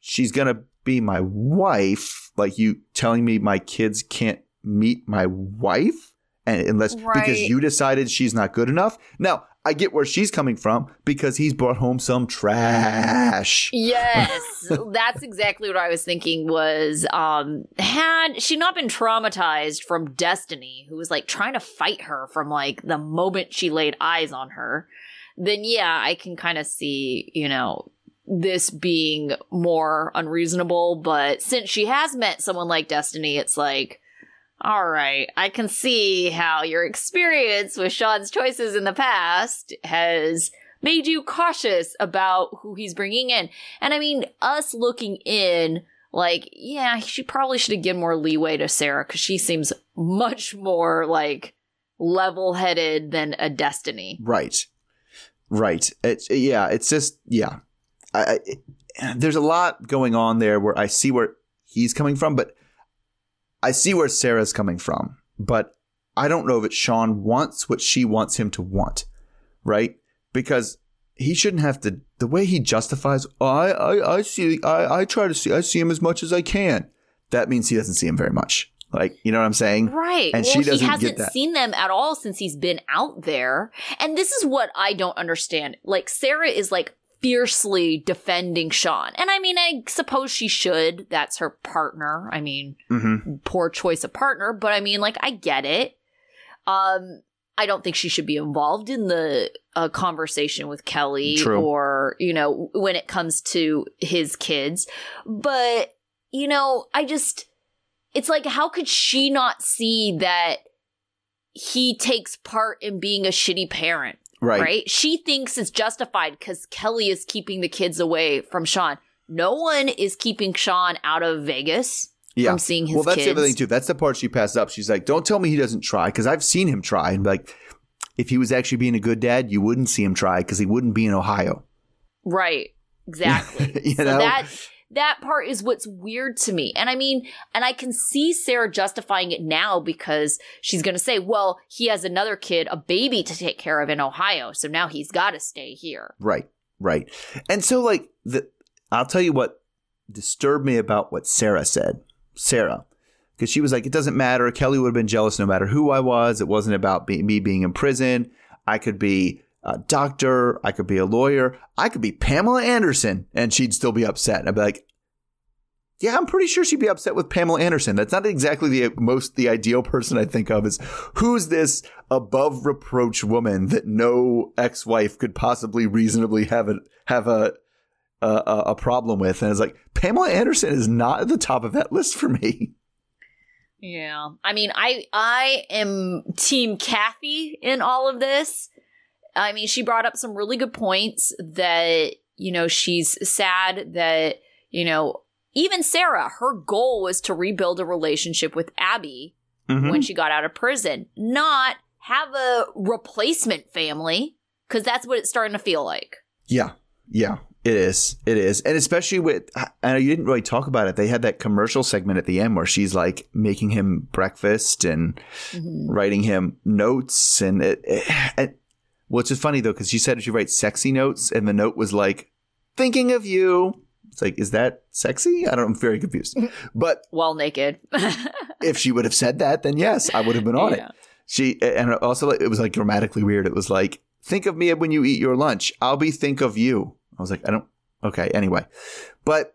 she's gonna be my wife. Like you telling me my kids can't meet my wife, and unless because you decided she's not good enough. Now I get where she's coming from because he's brought home some trash. Yes, that's exactly what I was thinking was um had she not been traumatized from Destiny, who was like trying to fight her from like the moment she laid eyes on her, then yeah, I can kind of see, you know, this being more unreasonable, but since she has met someone like Destiny, it's like all right, I can see how your experience with Sean's choices in the past has made you cautious about who he's bringing in. And I mean, us looking in, like, yeah, she probably should have given more leeway to Sarah because she seems much more like level headed than a Destiny. Right, right. It's yeah. It's just yeah. I, I, it- there's a lot going on there where I see where he's coming from, but I see where Sarah's coming from. But I don't know that Sean wants what she wants him to want, right? Because he shouldn't have to. The way he justifies, "Oh, I, I, I see, I, I try to see, I see him as much as I can. That means he doesn't see him very much. Like, you know what I'm saying? Right. And well, she doesn't he hasn't seen them at all since he's been out there. And this is what I don't understand. Like, Sarah is like fiercely defending Sean. And I mean, I suppose she should. That's her partner. I mean, Mm-hmm. poor choice of partner, but I mean, like, I get it. Um, I don't think she should be involved in the uh, conversation with Kelly True. or, you know, when it comes to his kids. But, you know, I just, it's like, how could she not see that he takes part in being a shitty parent? Right. right? She thinks it's justified because Kelly is keeping the kids away from Sean. No one is keeping Sean out of Vegas Yeah. from seeing his well, that's kids. the other thing too. That's the part she passed up. She's like, "Don't tell me he doesn't try," because I've seen him try. And like, if he was actually being a good dad, you wouldn't see him try because he wouldn't be in Ohio. Right. Exactly. You so know? that that part is what's weird to me. And I mean, and I can see Sarah justifying it now because she's going to say, "Well, he has another kid, a baby to take care of in Ohio, so now he's got to stay here." Right. Right. And so, like, the I'll tell you what disturbed me about what Sarah said. Sarah. Because she was like, it doesn't matter. Kelly would have been jealous no matter who I was. It wasn't about be- me being in prison. I could be a doctor. I could be a lawyer. I could be Pamela Anderson, and she'd still be upset. I'd be like, yeah, I'm pretty sure she'd be upset with Pamela Anderson. That's not exactly the most the ideal person I think of. Is who's this above reproach woman that no ex-wife could possibly reasonably have a have a a, a problem with? And it's like Pamela Anderson is not at the top of that list for me. Yeah. I mean, I I am team Kathy in all of this. I mean, she brought up some really good points that, you know, she's sad that, you know, even Sarah, her goal was to rebuild a relationship with Abby Mhm. when she got out of prison, not have a replacement family, because that's what it's starting to feel like. Yeah, yeah, it is. It is, and especially with. I know you didn't really talk about it. They had that commercial segment at the end where she's like making him breakfast and writing him notes, and it. it, it well, it's just funny though because she said she writes sexy notes, and the note was like, "Thinking of you." It's like, is that sexy? I don't. I'm very confused. But Well, naked. if she would have said that, then yes, I would have been on it. She and also it was like grammatically weird. It was like think of me when you eat your lunch. I'll be think of you. I was like, I don't. Okay, anyway, but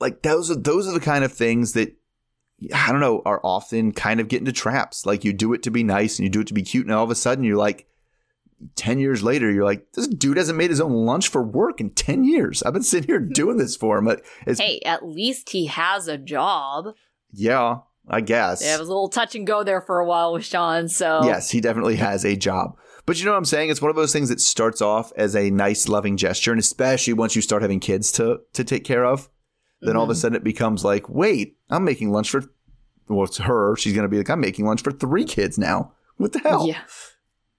like those are those are the kind of things that I don't know are often kind of get into traps. Like you do it to be nice and you do it to be cute, and all of a sudden you're like. 10 years later, you're like, this dude hasn't made his own lunch for work in 10 years. I've been sitting here doing this for him. But hey, at least he has a job. Yeah, I guess. Yeah, it was a little touch and go there for a while with Sean. So Yes, he definitely has a job. But you know what I'm saying? It's one of those things that starts off as a nice, loving gesture, and especially once you start having kids to to take care of, then all of a mm-hmm. sudden it becomes like, wait, I'm making lunch for. Well, it's her. She's gonna be like, I'm making lunch for three kids now. What the hell? yeah.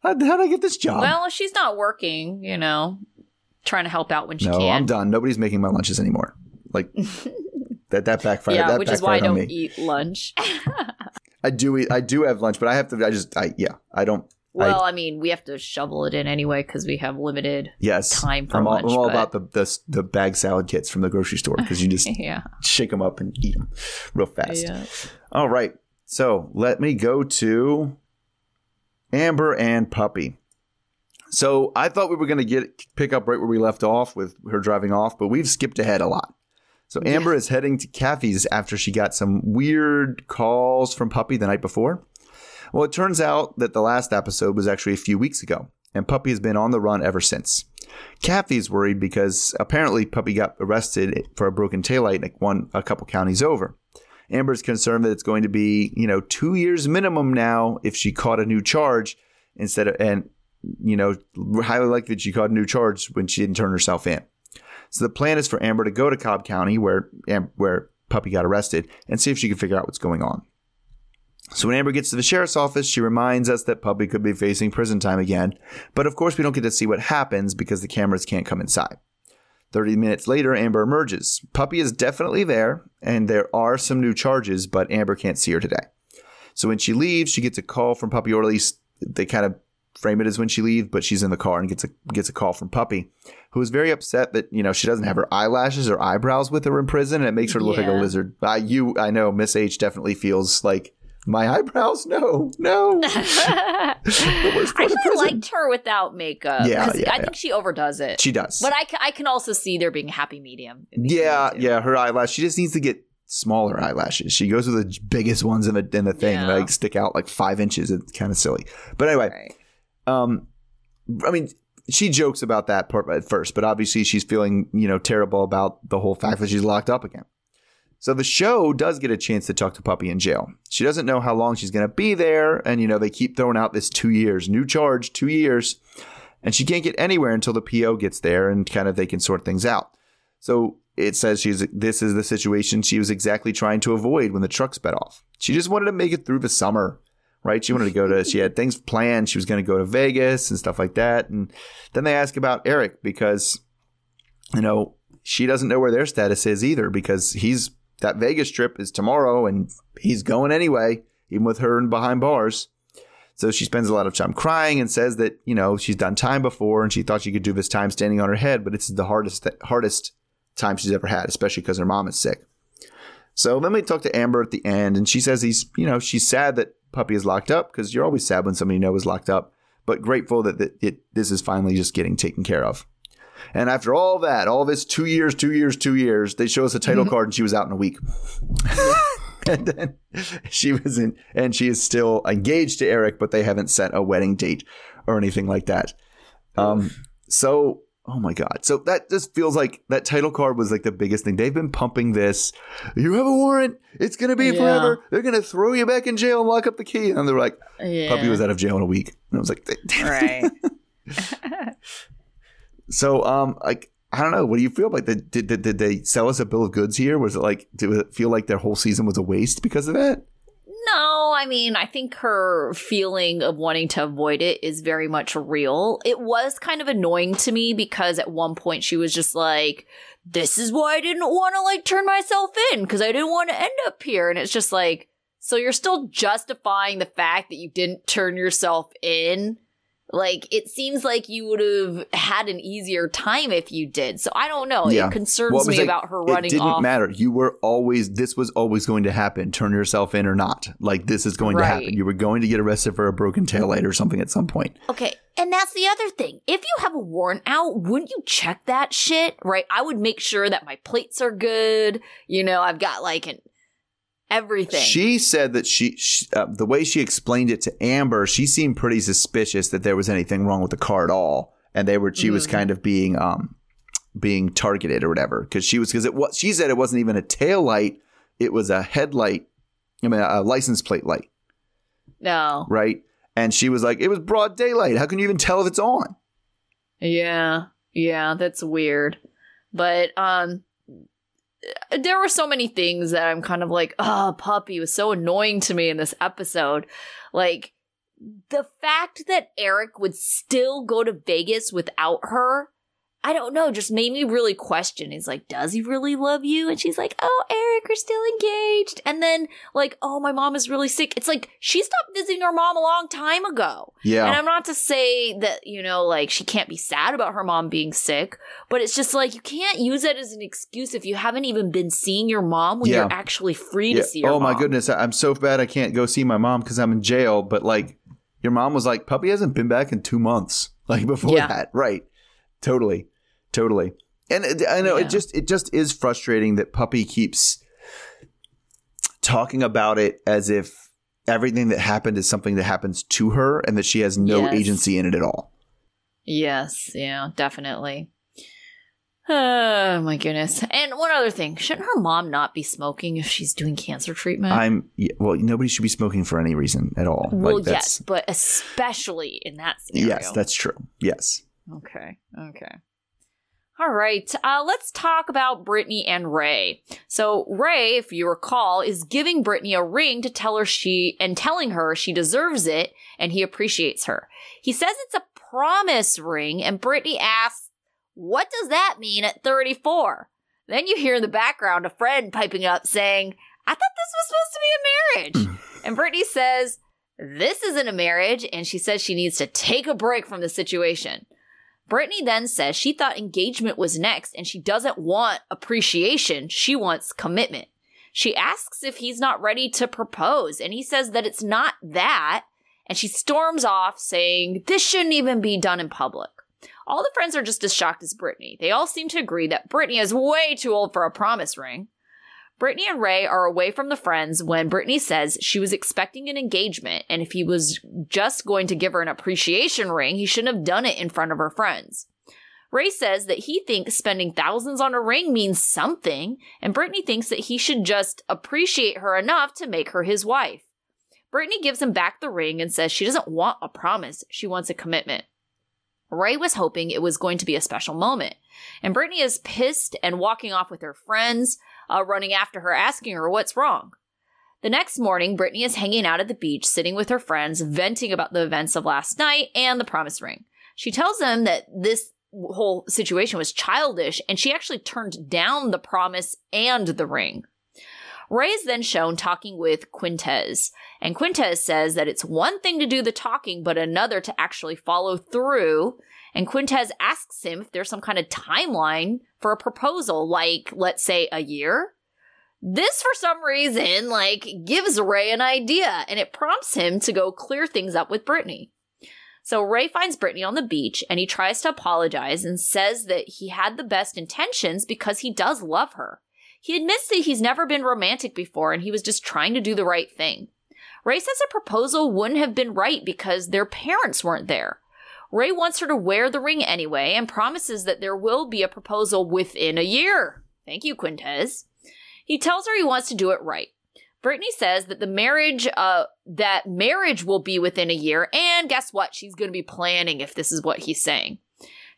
How would I get this job? Well, she's not working, you know, trying to help out when she no, can. I'm done. Nobody's making my lunches anymore. Like that. That backfired. yeah, that which is why I don't me. eat lunch. I do eat. I do have lunch, but I have to. I just. I yeah. I don't. well, I mean, we have to shovel it in anyway because we have limited. Yes. Time for I'm all, lunch, I'm all but- about the, the the bag salad kits from the grocery store because you just Yeah. shake them up and eat them real fast. Yeah. All right. So let me go to Amber and Puppy. So I thought we were going to get pick up right where we left off with her driving off, but we've skipped ahead a lot. So Amber is heading to Kathy's after she got some weird calls from Puppy the night before. Well, it turns out that the last episode was actually a few weeks ago, and Puppy has been on the run ever since. Kathy's worried because apparently Puppy got arrested for a broken taillight like one a couple counties over. Amber's concerned that it's going to be, you know, two years minimum now if she caught a new charge instead of, and, you know, highly likely that she caught a new charge when she didn't turn herself in. So the plan is for Amber to go to Cobb County where, where Puppy got arrested and see if she can figure out what's going on. So when Amber gets to the sheriff's office, she reminds us that Puppy could be facing prison time again. But of course, we don't get to see what happens because the cameras can't come inside. 30 minutes later, Amber emerges. Puppy is definitely there, and there are some new charges, but Amber can't see her today. So when she leaves, she gets a call from Puppy, or at least they kind of frame it as when she leaves, but she's in the car and gets a gets a call from Puppy, who is very upset that you know she doesn't have her eyelashes or eyebrows with her in prison, and it makes her look like a lizard. I you I know Miss H definitely feels like my eyebrows. No, no. I actually liked her without makeup. Yeah, yeah, I yeah. think she overdoes it. she does. but I, I can also see there being a happy medium. Yeah, yeah, her eyelash. She just needs to get smaller eyelashes. She goes with the biggest ones in the in the thing, Yeah. like stick out like five inches. It's kind of silly. But anyway, Right. um, I mean, she jokes about that part at first, but obviously she's feeling you know terrible about the whole fact that she's locked up again. So the show does get a chance to talk to Puppy in jail. She doesn't know how long she's going to be there, and you know they keep throwing out this two years, new charge, two years, and she can't get anywhere until the PO gets there and kind of they can sort things out. So it says she's this is the situation she was exactly trying to avoid when the truck sped off. She just wanted to make it through the summer, right? She wanted to go to she had things planned. She was going to go to Vegas and stuff like that. And then they ask about Eric because you know, she doesn't know where their status is either because he's that Vegas trip is tomorrow and he's going anyway, even with her in behind bars. So she spends a lot of time crying and says that, you know, she's done time before and she thought she could do this time standing on her head, but it's the hardest hardest time she's ever had, especially because her mom is sick. So then we talk to Amber at the end and she says he's, you know, she's sad that Puppy is locked up because you're always sad when somebody you know is locked up, but grateful that, that it, this is finally just getting taken care of. And after all that, all this two years, two years, two years, they show us a title card and she was out in a week. and then she was in, and she is still engaged to Eric, but they haven't set a wedding date or anything like that. Um, so, oh my God. So that just feels like that title card was like the biggest thing. They've been pumping this. You have a warrant. It's going to be Yeah. forever. They're going to throw you back in jail and lock up the key. And they're like, Yeah. puppy was out of jail in a week. And I was like, right. So, um, like, I don't know. What do you feel? Did, did, did, did they sell us a bill of goods here? Was it like, did it feel like their whole season was a waste because of that? No, I mean, I think her feeling of wanting to avoid it is very much real. It was kind of annoying to me because at one point she was just like, this is why I didn't want to like turn myself in because I didn't want to end up here. And it's just like, so you're still justifying the fact that you didn't turn yourself in? Like, it seems like you would have had an easier time if you did. So I don't know. Yeah. It concerns me like, about her running It didn't off. matter. You were always, this was always going to happen. Turn yourself in or not. Like, this is going to happen. You were going to get arrested for a broken taillight or something at some point. Okay, and that's the other thing. If you have a warrant out, wouldn't you check that shit? Right? I would make sure that my plates are good. You know, I've got like an everything. She said that she, she uh, the way she explained it to Amber, she seemed pretty suspicious that there was anything wrong with the car at all, and they were she was Mhm. kind of being um being targeted or whatever because she was because it was she said it wasn't even a tail light, it was a headlight, I mean a license plate light, no. right? And she was like, it was broad daylight. How can you even tell if it's on? Yeah. Yeah, that's weird. But um there were so many things that I'm kind of like, oh, puppy was so annoying to me in this episode. Like the fact that Eric would still go to Vegas without her, I don't know, just made me really question. He's like, does he really love you? And she's like, oh, Eric, we're still engaged. And then, like, oh, my mom is really sick. It's like she stopped visiting her mom a long time ago. Yeah, And I'm not to say that, you know, like she can't be sad about her mom being sick, but it's just like you can't use it as an excuse if you haven't even been seeing your mom when Yeah. you're actually free yeah. to see her Oh my goodness, I'm so bad I can't go see my mom because I'm in jail. But like, your mom was like, puppy hasn't been back in two months. Like before Yeah. that, right? Totally, totally. And uh, it- I know Yeah. it just it just is frustrating that puppy keeps talking about it as if everything that happened is something that happens to her and that she has no Yes. agency in it at all. Yes, yeah, definitely. Oh my goodness. And one other thing, shouldn't her mom not be smoking if she's doing cancer treatment? I'm well, nobody should be smoking for any reason at all. well, Like, yes, but especially in that scenario. yes, that's true. Yes. Okay. Okay. All right. Uh, let's talk about Brittany and Ray. So Ray, if you recall, is giving Brittany a ring to tell her she and telling her she deserves it and he appreciates her. He says it's a promise ring, and Brittany asks, "What does that mean at 34?" Then you hear in the background a friend piping up saying, "I thought this was supposed to be a marriage." and Brittany says, "This isn't a marriage," and she says she needs to take a break from the situation. Brittany then says she thought engagement was next and she doesn't want appreciation, she wants commitment. She asks if he's not ready to propose, and he says that it's not that, and she storms off saying this shouldn't even be done in public. All the friends are just as shocked as Brittany. They all seem to agree that Brittany is way too old for a promise ring. Brittany and Ray are away from the friends when Brittany says she was expecting an engagement, and if he was just going to give her an appreciation ring, he shouldn't have done it in front of her friends. Ray says that he thinks spending thousands on a ring means something, and Brittany thinks that he should just appreciate her enough to make her his wife. Brittany gives him back the ring and says she doesn't want a promise, she wants a commitment. Ray was hoping it was going to be a special moment, and Brittany is pissed and walking off with her friends uh, running after her, asking her what's wrong. The next morning, Brittany is hanging out at the beach, sitting with her friends, venting about the events of last night and the promise ring. She tells them that this whole situation was childish and she actually turned down the promise and the ring. Ray is then shown talking with Quintez, and Quintez says that it's one thing to do the talking, but another to actually follow through. And Quintez asks him if there's some kind of timeline for a proposal, like, let's say, a year. This, for some reason, like, gives Ray an idea, and it prompts him to go clear things up with Brittany. So Ray finds Brittany on the beach and he tries to apologize and says that he had the best intentions because he does love her. He admits that he's never been romantic before and he was just trying to do the right thing. Ray says a proposal wouldn't have been right because their parents weren't there. Ray wants her to wear the ring anyway and promises that there will be a proposal within a year. Thank you, Quintez. He tells her he wants to do it right. Brittany says that the marriage, uh, that marriage will be within a year, and guess what? She's going to be planning if this is what he's saying.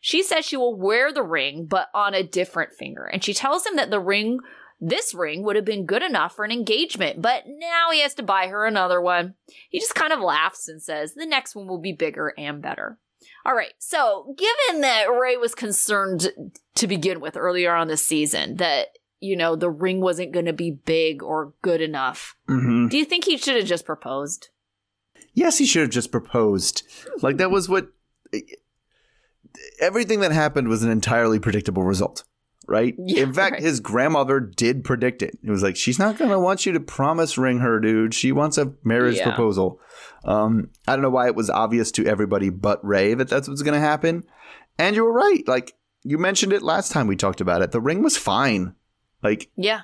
She says she will wear the ring, but on a different finger, and she tells him that the ring, this ring, would have been good enough for an engagement, but now he has to buy her another one. He just kind of laughs and says the next one will be bigger and better. All right, so given that Ray was concerned to begin with earlier on this season that you know, the ring wasn't going to be big or good enough. Mm-hmm. Do you think he should have just proposed? Yes, he should have just proposed. Like that was what everything that happened was an entirely predictable result, right? Yeah, In fact, right. his grandmother did predict it. It was like she's not going to want you to promise ring her, dude. She wants a marriage Yeah. proposal. Um, I don't know why it was obvious to everybody but Ray that that's what's going to happen. And you were right. Like you mentioned it last time we talked about it. The ring was fine. Like Yeah.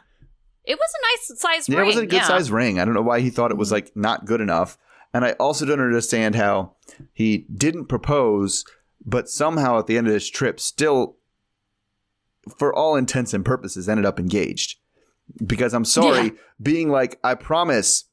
It was a nice size yeah, ring. it was a good yeah. Mm-hmm. size ring. I don't know why he thought it was like not good enough. And I also don't understand how he didn't propose, but somehow at the end of this trip still for all intents and purposes ended up engaged. Because I'm sorry, Yeah. being like, I promise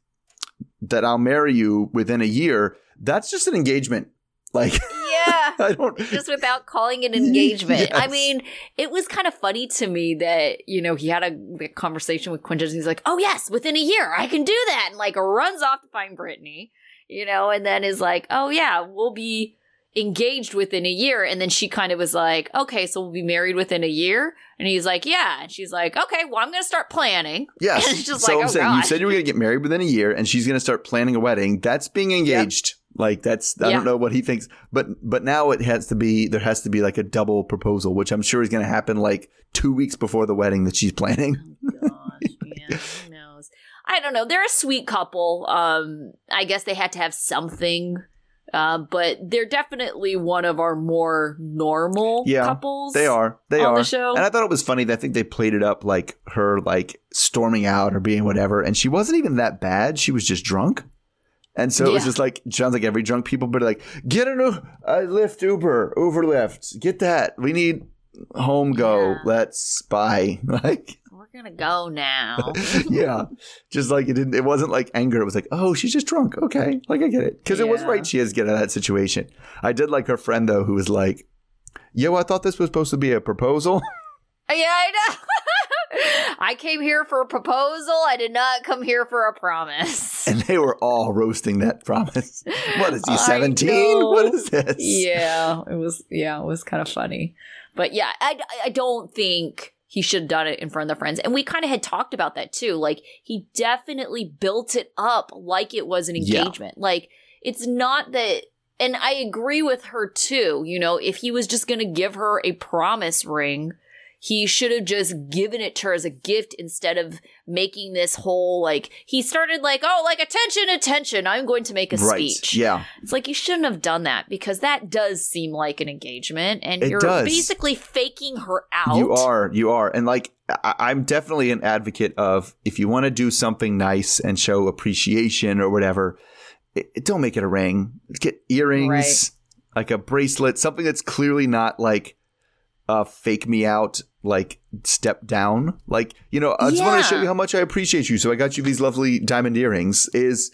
that I'll marry you within a year, that's just an engagement. Like Yeah. I don't Just without calling it an engagement. I mean, it was kind of funny to me that, you know, he had a conversation with Quintez and he's like, oh, yes, within a year, I can do that. And like runs off to find Brittany, you know, and then is like, oh, yeah, we'll be engaged within a year. And then she kind of was like, okay, so we'll be married within a year. And he's like, yeah. And she's like, okay, well, I'm going to start planning. Yes. And so like, I'm oh, saying you said you were going to get married within a year, and she's going to start planning a wedding. That's being engaged. Like that's I Yeah. don't know what he thinks, but but now it has to be there has to be like a double proposal, which I'm sure is going to happen like two weeks before the wedding that she's planning. gosh, man, who knows? I don't know. They're a sweet couple. Um, I guess they had to have something, uh, but they're definitely one of our more normal Yeah, couples. They are, they on are. the show. And I thought it was funny that I think they played it up like her like storming out or being whatever, and she wasn't even that bad. She was just drunk. And so it was just like sounds like every drunk people, but like get an U- a Lyft Uber, Uber Lyft, get that. We need home go. Yeah. Let's buy. Like Gonna go now. yeah, just like it didn't. It wasn't like anger. It was like oh she's just drunk. Okay, like I get it because it was right. She has to get out of that situation. I did like her friend though, who was like, "Yo, I thought this was supposed to be a proposal." Uh, yeah, I know. I came here for a proposal. I did not come here for a promise. And they were all roasting that promise. What is he, 17? What is this? yeah, it was. Yeah, it was kind of funny, but yeah, I I don't think he should have done it in front of the friends, and we kind of had talked about that too. Like he definitely built it up like it was an Yeah. engagement. Like it's not that. And I agree with her too. You know, if he was just going to give her a promise ring, he should have just given it to her as a gift instead of making this whole like he started like oh like attention attention i'm going to make a Right. speech Yeah. it's like you shouldn't have done that because that does seem like an engagement and It you're does. basically faking her out. You are. You are. And like, I- I'm definitely an advocate of if you want to do something nice and show appreciation or whatever, it, it- don't make it a ring. Get earrings, Right. like a bracelet, something that's clearly not like uh, fake me out, like step down. Like, you know, I just want to show you how much I appreciate you. So I got you these lovely diamond earrings. Is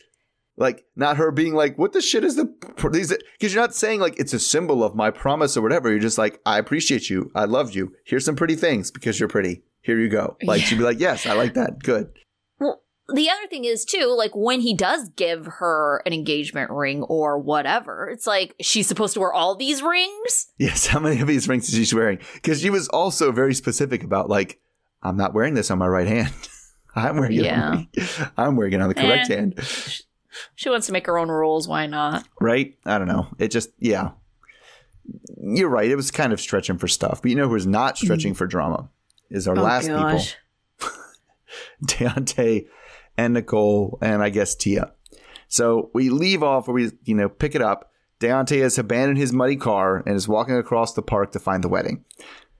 like not her being like, what the shit is the these? Because you're not saying like it's a symbol of my promise or whatever. You're just like, I appreciate you. I love you. Here's some pretty things because you're pretty. Here you go. Like Yeah. she'd be like, yes, I like that. Good. The other thing is too, like when he does give her an engagement ring or whatever, it's like she's supposed to wear all these rings. Yes. How many of these rings is she wearing? Because she was also very specific about like, I'm not wearing this on my right hand. I'm wearing it. Yeah. On I'm wearing it on the correct Eh. hand. She wants to make her own rules. Why not? Right? I don't know. It just yeah. You're right. It was kind of stretching for stuff, but you know who's not stretching for drama is our Oh, last gosh. people, Deontay and Nicole, and I guess Tia. So we leave off, or we you know pick it up. Deontay has abandoned his muddy car and is walking across the park to find the wedding.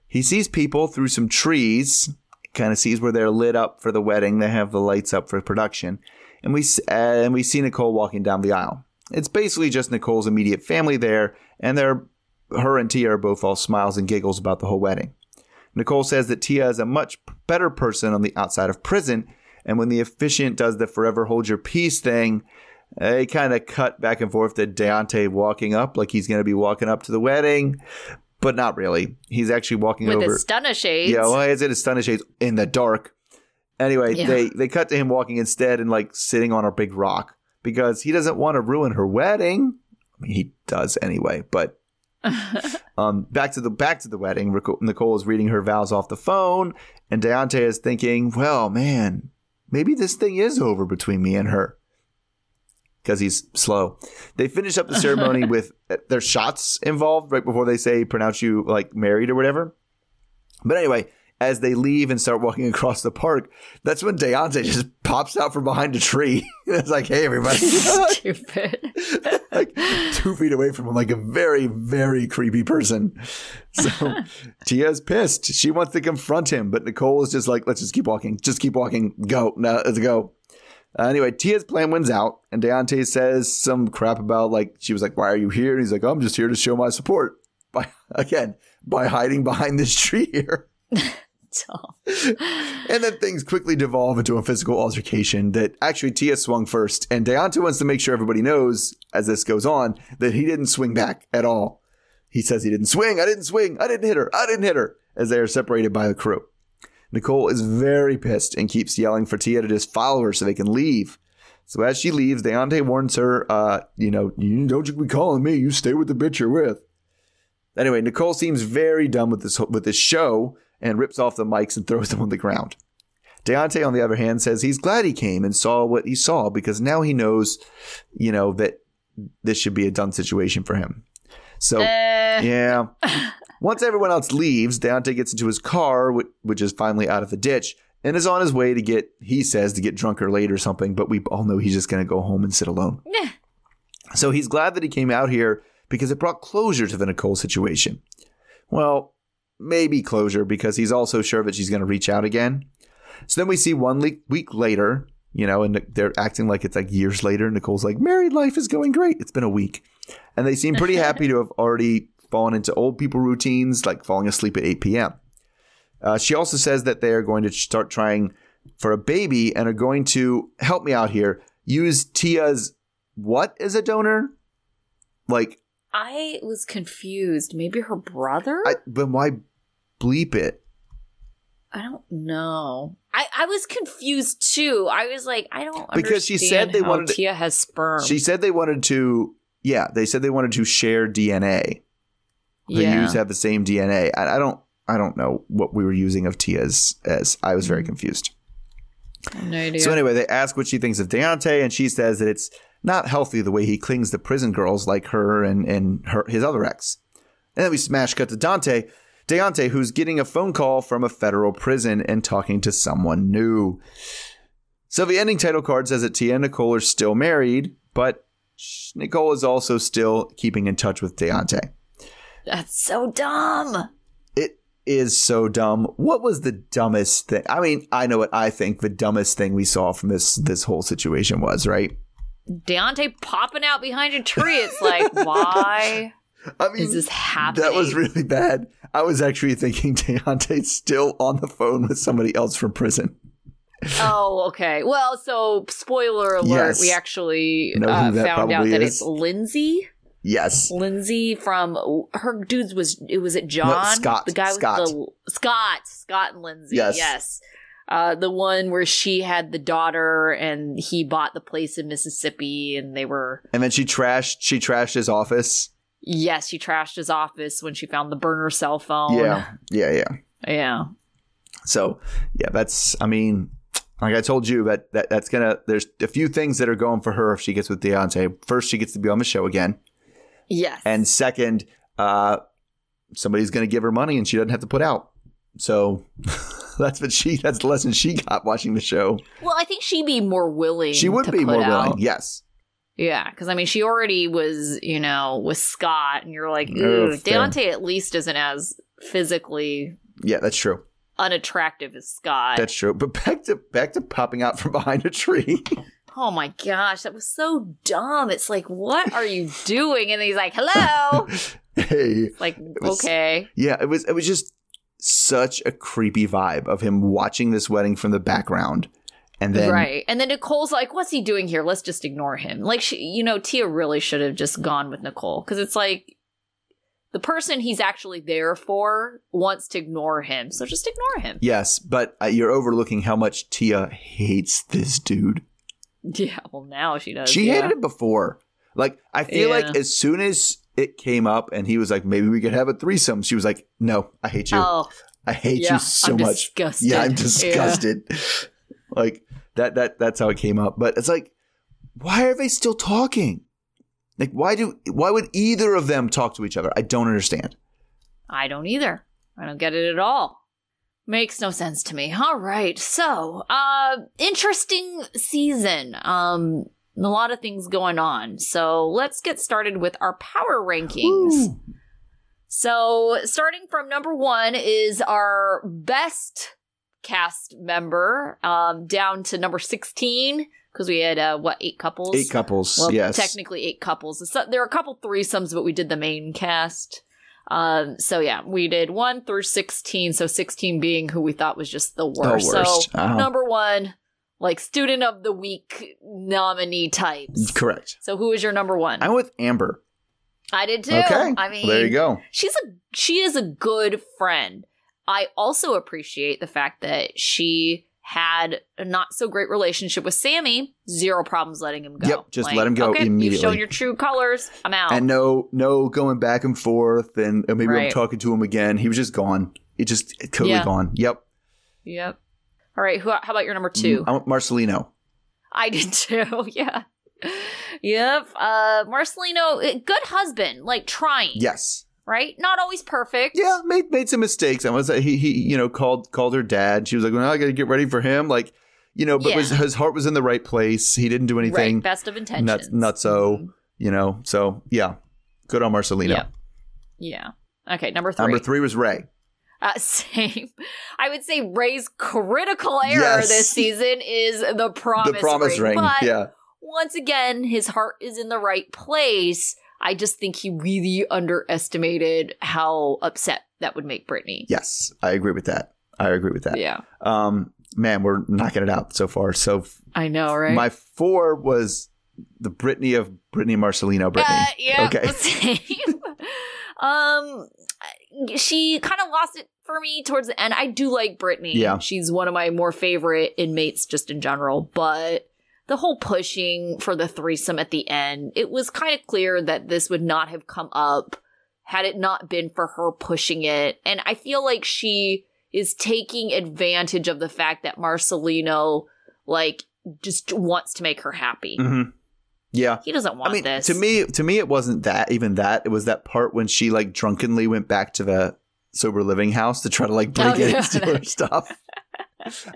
He sees people through some trees, kind of sees where they're lit up for the wedding. They have the lights up for production, and we uh, and we see Nicole walking down the aisle. It's basically just Nicole's immediate family there, and they're her and Tia are both all smiles and giggles about the whole wedding. Nicole says that Tia is a much better person on the outside of prison, and when the officiant does the forever hold your peace thing, they kind of cut back and forth to Deontay walking up like he's going to be walking up to the wedding, but not really. He's actually walking With over. his stunner shades. Yeah, well, it's in his stunning shades in the dark. Anyway, Yeah. they they cut to him walking instead and like sitting on a big rock because he doesn't want to ruin her wedding. I mean, he does anyway, but um, back to the back to the wedding. Nicole is reading her vows off the phone, and Deontay is thinking, "Well, man, maybe this thing is over between me and her." Because he's slow. They finish up the ceremony with uh, their shots involved right before they say pronounce you like married or whatever. But anyway, as they leave and start walking across the park, that's when Deontay just pops out from behind a tree. it's like, hey, everybody. Stupid. Like two feet away from him, like a very, very creepy person. So Tia's pissed. She wants to confront him, but Nicole is just like, let's just keep walking. Just keep walking. Go. Now, let's go. Uh, anyway, Tia's plan wins out, and Deontay says some crap about like she was like, "Why are you here?" And he's like, "I'm just here to show my support." By again, by hiding behind this tree here. And then things quickly devolve into a physical altercation that actually Tia swung first. And Deontay wants to make sure everybody knows as this goes on that he didn't swing back at all. He says he didn't swing. I didn't swing. I didn't hit her. I didn't hit her as they are separated by the crew. Nicole is very pissed and keeps yelling for Tia to just follow her so they can leave. So as she leaves, Deontay warns her, uh, you know, you don't you be calling me. You stay with the bitch you're with. Anyway, Nicole seems very done with this with this show and rips off the mics and throws them on the ground. Deontay, on the other hand, says he's glad he came and saw what he saw because now he knows, you know, that this should be a done situation for him. So, Eh. yeah. Once everyone else leaves, Deontay gets into his car, which, is finally out of the ditch, and is on his way to get, he says, to get drunk or late or something, but we all know he's just going to go home and sit alone. Nah. So he's glad that he came out here because it brought closure to the Nicole situation. Well, maybe closure because he's also sure that she's going to reach out again. So then we see one le- week later, you know, and they're acting like it's like years later. Nicole's like, married life is going great. It's been a week. And they seem pretty happy to have already fallen into old people routines, like falling asleep at 8 p.m. Uh, she also says that they are going to start trying for a baby and are going to help me out here. Use Tia's what as a donor? Like, I was confused. Maybe her brother? I, but why bleep it? I don't know. I, I was confused too. I was like, I don't Because she said they wanted to- Tia has sperm. She said they wanted to, yeah, they said they wanted to share DNA. They yeah. use have the same DNA. I, I don't, I don't know what we were using of Tia's as. I was very mm. confused. no idea. So anyway, they ask what she thinks of Deontay, and she says that it's not healthy the way he clings to prison girls like her and and her his other ex. And then we smash cut to Dante, Deontay, who's getting a phone call from a federal prison and talking to someone new. So the ending title card says that Tia and Nicole are still married, but Nicole is also still keeping in touch with Deontay. That's so dumb. It is so dumb. What was the dumbest thing? I mean, I know what I think the dumbest thing we saw from this this whole situation was, right? Deontay popping out behind a tree. It's like, why I mean, is this happening? that was really bad. I was actually thinking Deontay's still on the phone with somebody else from prison. Oh, okay. Well, so spoiler alert, Yes. we actually uh, found out that is? it's Lindsay. Yes. Lindsay from her dudes was it was it John Scott. the guy Scott. with the Scott Scott and Lindsay Yes. yes uh, the one where she had the daughter and he bought the place in Mississippi and they were And then she trashed she trashed his office. Yes she trashed his office when she found the burner cell phone Yeah. Yeah, yeah. yeah So, yeah, that's I mean, like I told you that, that that's going to there's a few things that are going for her if she gets with Deontay. First, she gets to be on the show again. yes And second, uh, somebody's going to give her money and she doesn't have to put out. So that's what she that's the lesson she got watching the show. well I think she'd be more willing She would be more out. willing. Yes. Yeah, because I mean, she already was, you know, with Scott, and you're like, Oh, ooh. Deontay at least isn't as physically Yeah, that's true. unattractive as Scott. That's true. But back to back to popping out from behind a tree. oh my gosh, that was so dumb. It's like, what are you doing? And he's like, hello. hey. like, was- okay. Yeah, it was it was just such a creepy vibe of him watching this wedding from the background. And then right. And then Nicole's like, what's he doing here? Let's just ignore him. Like, she, you know, Tia really should have just gone with Nicole because it's like the person he's actually there for wants to ignore him. So just ignore him. Yes, but uh, you're overlooking how much Tia hates this dude. Yeah. Well, now she does. She yeah. hated it before. Like I feel Yeah. like as soon as it came up and he was like, maybe we could have a threesome, she was like, no, I hate you. Oh, I hate yeah. you so I'm much. disgusted. Yeah, I'm disgusted. like that that that's how it came up. But it's like, why are they still talking? Like why do why would either of them talk to each other? I don't understand. I don't either. I don't get it at all. Makes no sense to me. All right. So, uh interesting season. Um a lot of things going on. So, let's get started with our power rankings. Woo. So, starting from number 1 is our best cast member um down to number 16 because we had uh what, 8 couples? Eight couples. Well, yes. technically eight couples. So there are a couple threesomes, but we did the main cast. Um, so yeah, we did one through sixteen. So sixteen being who we thought was just the worst. worst. So Uh-huh. number one, like student of the week nominee types. Correct. So who is your number one? I'm with Amber. I did too. Okay. I mean, there you go. she's a she is a good friend. I also appreciate the fact that she had a not so great relationship with Sammy. Zero problems letting him go. Yep, just let him go okay, You've immediately. shown your true colors. I'm out. And no, no going back and forth, and maybe I'm talking to him again. He was just gone. He just totally Yeah. gone. Yep. yep. All right. Who, how about your number two? I want Marcelino. I did too. Yeah. Yep. Uh, Marcelino, eh, good husband, like trying. Yes. Right. Not always perfect. Yeah, made made some mistakes. I was he he you know called called her dad. She was like, "Well, I got to get ready for him." Like, you know, but Yeah. was, his heart was in the right place. He didn't do anything Right. Best of intentions. nuts nutso. Mhm. You know, so yeah, good on Marcelino. Yep. Yeah. Okay. Number three. Number three was Ray. Uh, same. I would say Ray's critical error Yes. this season is the promise, the promise ring. But Yeah, once again, his heart is in the right place. I just think he really underestimated how upset that would make Brittany. yes, I agree with that. I agree with that. Yeah. Um, man, we're knocking it out so far. So I know, right? my four was the Brittany of Brittany Marcelino. Brittany. Uh, yeah, Okay. same. um, she kind of lost it for me towards the end. I do like Brittany. Yeah. she's one of my more favorite inmates, just in general. But the whole pushing for the threesome at the end, it was kind of clear that this would not have come up had it not been for her pushing it. And I feel like she is taking advantage of the fact that Marcelino, like, just wants to make her happy. hmm Yeah. He doesn't want I mean, this. to me, to me, it wasn't that even that. It was that part when she like drunkenly went back to the sober living house to try to like break Oh, yeah. steal her stuff.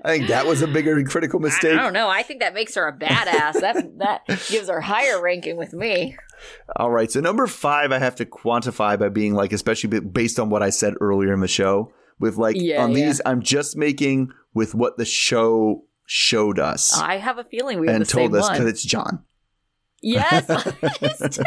I think that was a bigger critical mistake. I don't know. I think that makes her a badass. that that gives her higher ranking with me. All right, so number five, I have to quantify by being like, especially based on what I said earlier in the show, with like Yeah, on yeah. these, I'm just making with what the show showed us I have a feeling we and the same told us because it's John. Yes.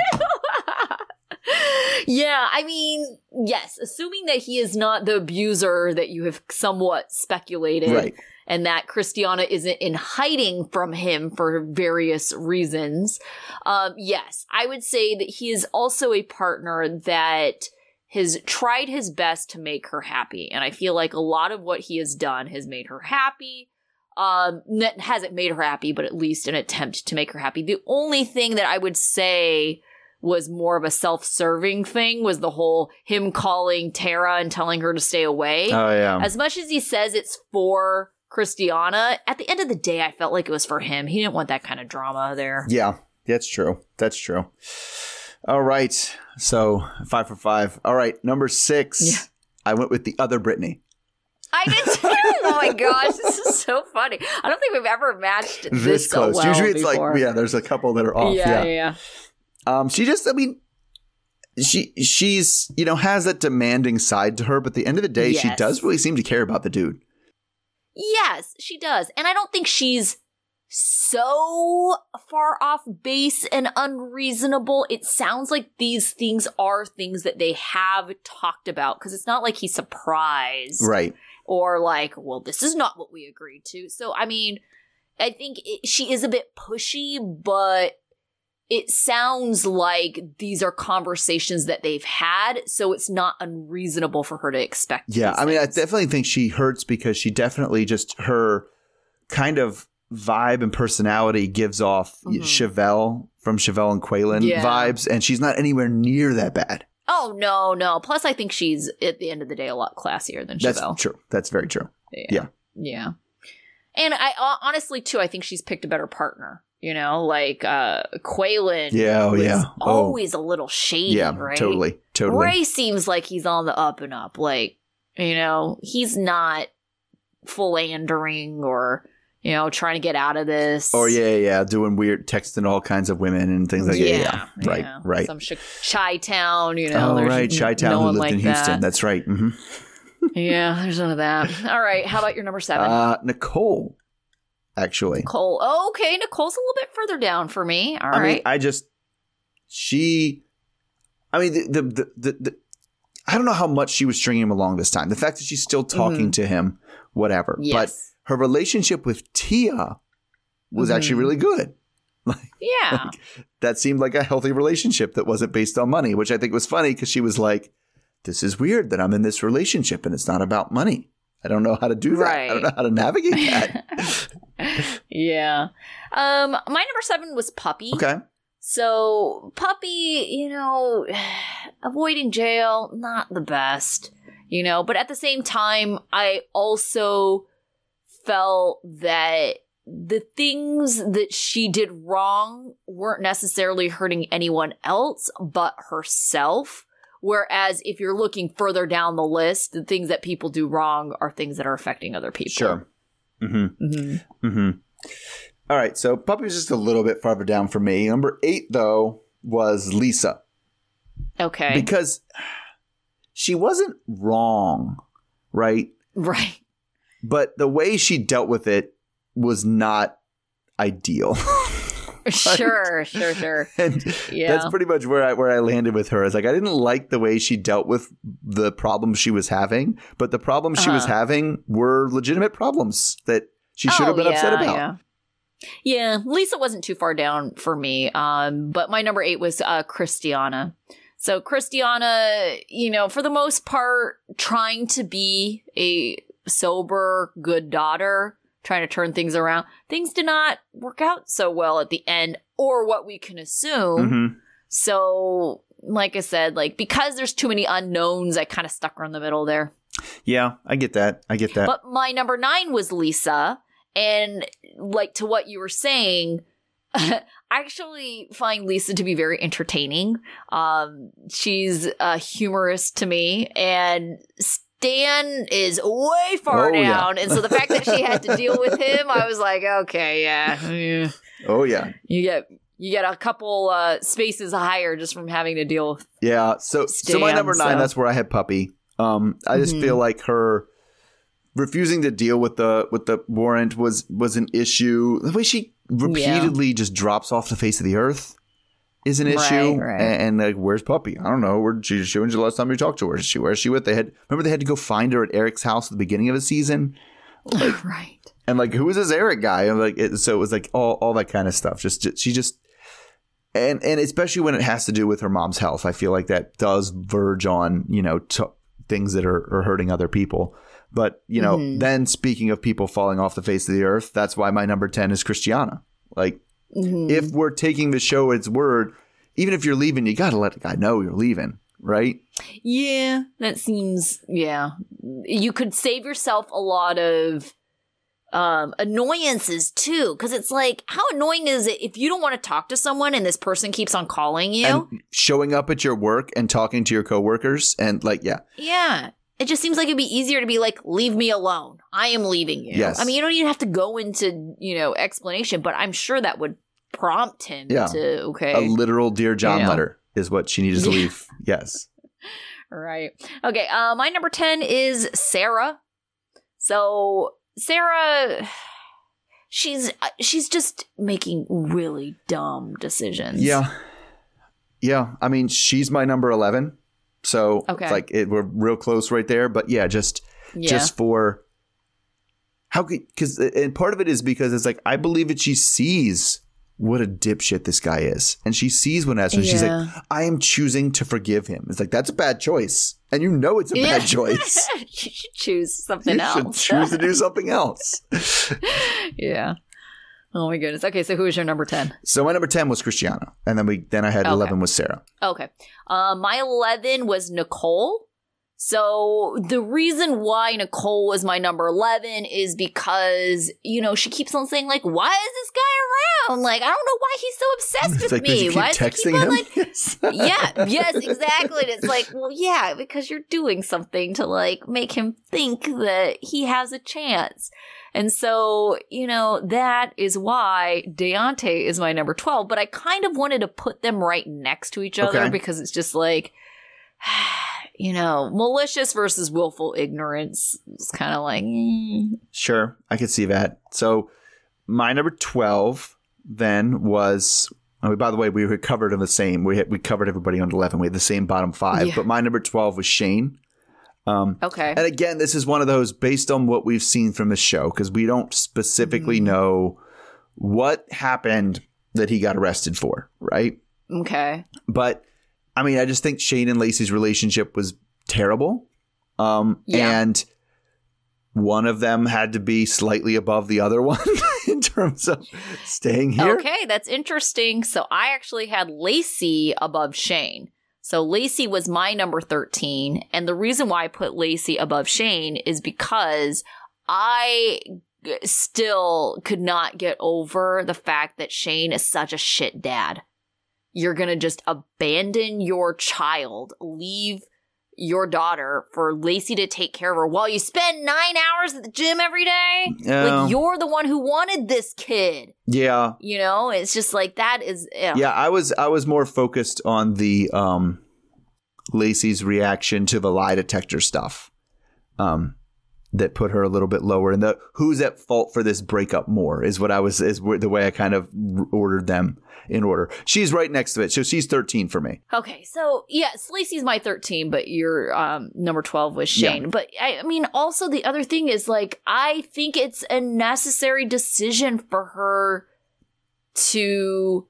yeah, I mean, yes, assuming that he is not the abuser that you have somewhat speculated, Right. and that Christiana isn't in hiding from him for various reasons. Um, yes, I would say that he is also a partner that has tried his best to make her happy. And I feel like a lot of what he has done has made her happy. Um, hasn't made her happy, but at least an attempt to make her happy. The only thing that I would say was more of a self-serving thing was the whole him calling Tara and telling her to stay away. Oh yeah. As much as he says it's for Christiana, at the end of the day, I felt like it was for him. He didn't want that kind of drama there. Yeah, that's true. That's true. All right. So five for five. All right. Number six. Yeah. I went with the other Brittany. I did too. oh my gosh, this is so funny. I don't think we've ever matched this, This so close. well Usually it's before. like yeah, there's a couple that are off. yeah, Yeah. yeah. Um, she just, I mean, she she's you know has that demanding side to her, but at the end of the day, she does really seem to care about the dude. Yes, she does. And I don't think she's so far off base and unreasonable. It sounds like these things are things that they have talked about because it's not like he's surprised Right. or like, well, this is not what we agreed to. So, I mean, I think it, she is a bit pushy, but it sounds like these are conversations that they've had. So it's not unreasonable for her to expect. Yeah, I mean, I definitely think she hurts because she definitely just her kind of vibe and personality gives off Mhm. Shavel from Shavel and Quaylon Yeah. vibes, and she's not anywhere near that bad. Oh no, no. Plus, I think she's at the end of the day a lot classier than That's Shavel. true. That's very true. Yeah. yeah. yeah, And I honestly too, I think she's picked a better partner. You know, like uh Quaylon. Yeah, oh, yeah. Oh. always a little shady. yeah, right? totally, totally. Ray seems like he's on the up and up. Like, you know, he's not philandering or you know trying to get out of this. Oh yeah, yeah, yeah, doing weird texting all kinds of women and things like that. Yeah, yeah. right, yeah. right. Some Chi Town, you know. oh right, Chi Town no who lived like in Houston. that. That's right. Mm-hmm. Yeah, there's none of that. All right, how about your number seven? Uh, Nicole, actually. Nicole. Oh, okay, Nicole's a little bit further down for me. All I right. mean, I just she. I mean, the the, the the the I don't know how much she was stringing him along this time. The fact that she's still talking to him, whatever. But Mm-hmm. her relationship with Tia was actually Mhm. really good. yeah. That seemed like a healthy relationship that wasn't based on money, which I think was funny because she was like, "This is weird that I'm in this relationship and it's not about money. I don't know how to do that. I don't know how to navigate that." yeah. Um, my number seven was Puppy. okay. So Puppy, you know, avoiding jail, not the best, you know, but at the same time, I also felt that the things that she did wrong weren't necessarily hurting anyone else but herself. Whereas if you're looking further down the list, the things that people do wrong are things that are affecting other people. Sure. Mm-hmm. hmm Mm-hmm. All right, so Puppy was just a little bit farther down for me. Number eight, though, was Lisa Okay. because she wasn't wrong, right? right. But the way she dealt with it was not ideal. Sure, sure, sure. and Yeah. that's pretty much where I where I landed with her. Is like I didn't like the way she dealt with the problems she was having, but the problems she was Uh-huh. having were legitimate problems that she should have been upset about. Oh, Yeah. yeah, Lisa wasn't too far down for me. Um, but my number eight was uh Christiana. So Christiana, you know, for the most part, trying to be a sober, good daughter, trying to turn things around. Things did not work out so well at the end, or what we can assume. Mhm. So, like I said, like because there's too many unknowns, I kind of stuck her in the middle there. Yeah, I get that. I get that. But my number nine was Lisa. And like to what you were saying, I actually find Lisa to be very entertaining. Um, she's a humorous to me, and Stan is way far Oh, yeah. down. And so the fact that she had to deal with him, I was like, okay, yeah, yeah. oh yeah. you get you get a couple uh, spaces higher just from having to deal with. Yeah. So so my number nine, so- that's where I had puppy. Um, I just Mhm. feel like her refusing to deal with the with the warrant was was an issue. The way she repeatedly just drops off the face of the earth is an issue. right. And, and, like, where's puppy? I don't know. Where she, she when's the last time you talked to her? Is she where's she with? They had remember they had to go find her at Eric's house at the beginning of the season. Like, right. and like who is this Eric guy? I'm like, it, so it was like all all that kind of stuff. Just, just she just and and especially when it has to do with her mom's health, I feel like that does verge on you know t- things that are, are hurting other people. But you know, Mhm. then speaking of people falling off the face of the earth, that's why my number ten is Christiana. Like, Mhm. if we're taking the show its word, even if you're leaving, you got to let the guy know you're leaving, right? Yeah, that seems yeah. You could save yourself a lot of um annoyances too cuz it's like how annoying is it if you don't want to talk to someone and this person keeps on calling you? And showing up at your work and talking to your coworkers, and like, yeah, yeah. It just seems like it'd be easier to be like, leave me alone. I am leaving you. Yes. I mean, you don't even have to go into, you know, explanation, but I'm sure that would prompt him Yeah. to, okay. A literal Dear John Yeah. letter is what she needed to leave. Yes. Right. Okay. Uh, my number 10 is Sarah. So, Sarah, she's, uh, she's just making really dumb decisions. Yeah. Yeah. I mean, she's my number 11. So Okay. it's like it, we're real close right there. But yeah, just Yeah. just for how could because and part of it is because it's like I believe that she sees what a dipshit this guy is, and she sees what has her. She's like, I am choosing to forgive him. It's like that's a bad choice, and you know it's a Yeah. bad choice. you should choose something else. you else. should choose to do something else. yeah. Oh my goodness. Okay, so who is your number 10? so my number ten was Christiana, and then we then I had Okay. eleven was Sarah. Okay. Uh, my 11 was Nicole. So the reason why Nicole was my number 11 is because, you know, she keeps on saying like, why is this guy around? Like, I don't know why he's so obsessed with like, me. why does he keep on him. like, Yes. yeah, yes, exactly. And it's like, well, yeah, because you're doing something to like make him think that he has a chance. And so, you know, that is why Deontay is my number 12, but I kind of wanted to put them right next to each other Okay. because it's just like, you know, malicious versus willful ignorance. It's kind of like, eh. Sure, I could see that. So my number twelve then was. Oh, by the way, we were covered in the same. We had, we covered everybody on eleven. We had the same bottom five, Yeah. but my number twelve was Shane. Um, okay. and again, this is one of those based on what we've seen from the show because we don't specifically Mhm. know what happened that he got arrested for, right? Okay. But I mean, I just think Shane and Lacey's relationship was terrible. Um, Yeah. and one of them had to be slightly above the other one in terms of staying here. Okay, that's interesting. So I actually had Lacey above Shane. So Lacey was my number 13. And the reason why I put Lacey above Shane is because I still could not get over the fact that Shane is such a shit dad. You're going to just abandon your child, leave your daughter for Lacey to take care of her while you spend nine hours at the gym every day? Yeah. Like, you're the one who wanted this kid. yeah. You know, it's just like that is yeah. Yeah, I was I was more focused on the um Lacey's reaction to the lie detector stuff. Um that put her a little bit lower and the who's at fault for this breakup more is what I was is the way I kind of ordered them in order. She's right next to it. So she's 13 for me. Okay, so yes, Lacey's my 13, but your um number 12 was Yeah. Shane. But I, I mean, also the other thing is like I think it's a necessary decision for her to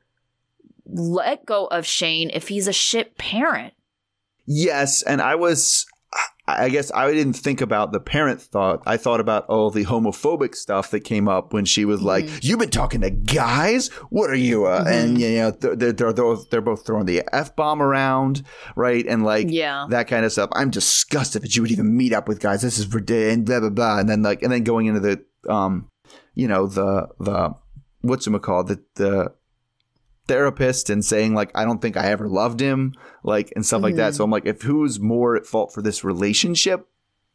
let go of Shane if he's a shit parent. Yes, and I was I guess I didn't think about the parent thought. I thought about all the homophobic stuff that came up when she was like, Mhm. "You've been talking to guys? What are you?" Uh, And you know, they're, they're they're they're both throwing the f bomb around, right? And like Yeah. that kind of stuff. I'm disgusted that you would even meet up with guys. This is ridiculous. And blah blah blah. And then like and then going into the um, you know the the what's it called the the therapist and saying like I don't think I ever loved him like and stuff like that. So I'm like if who's more at fault for this relationship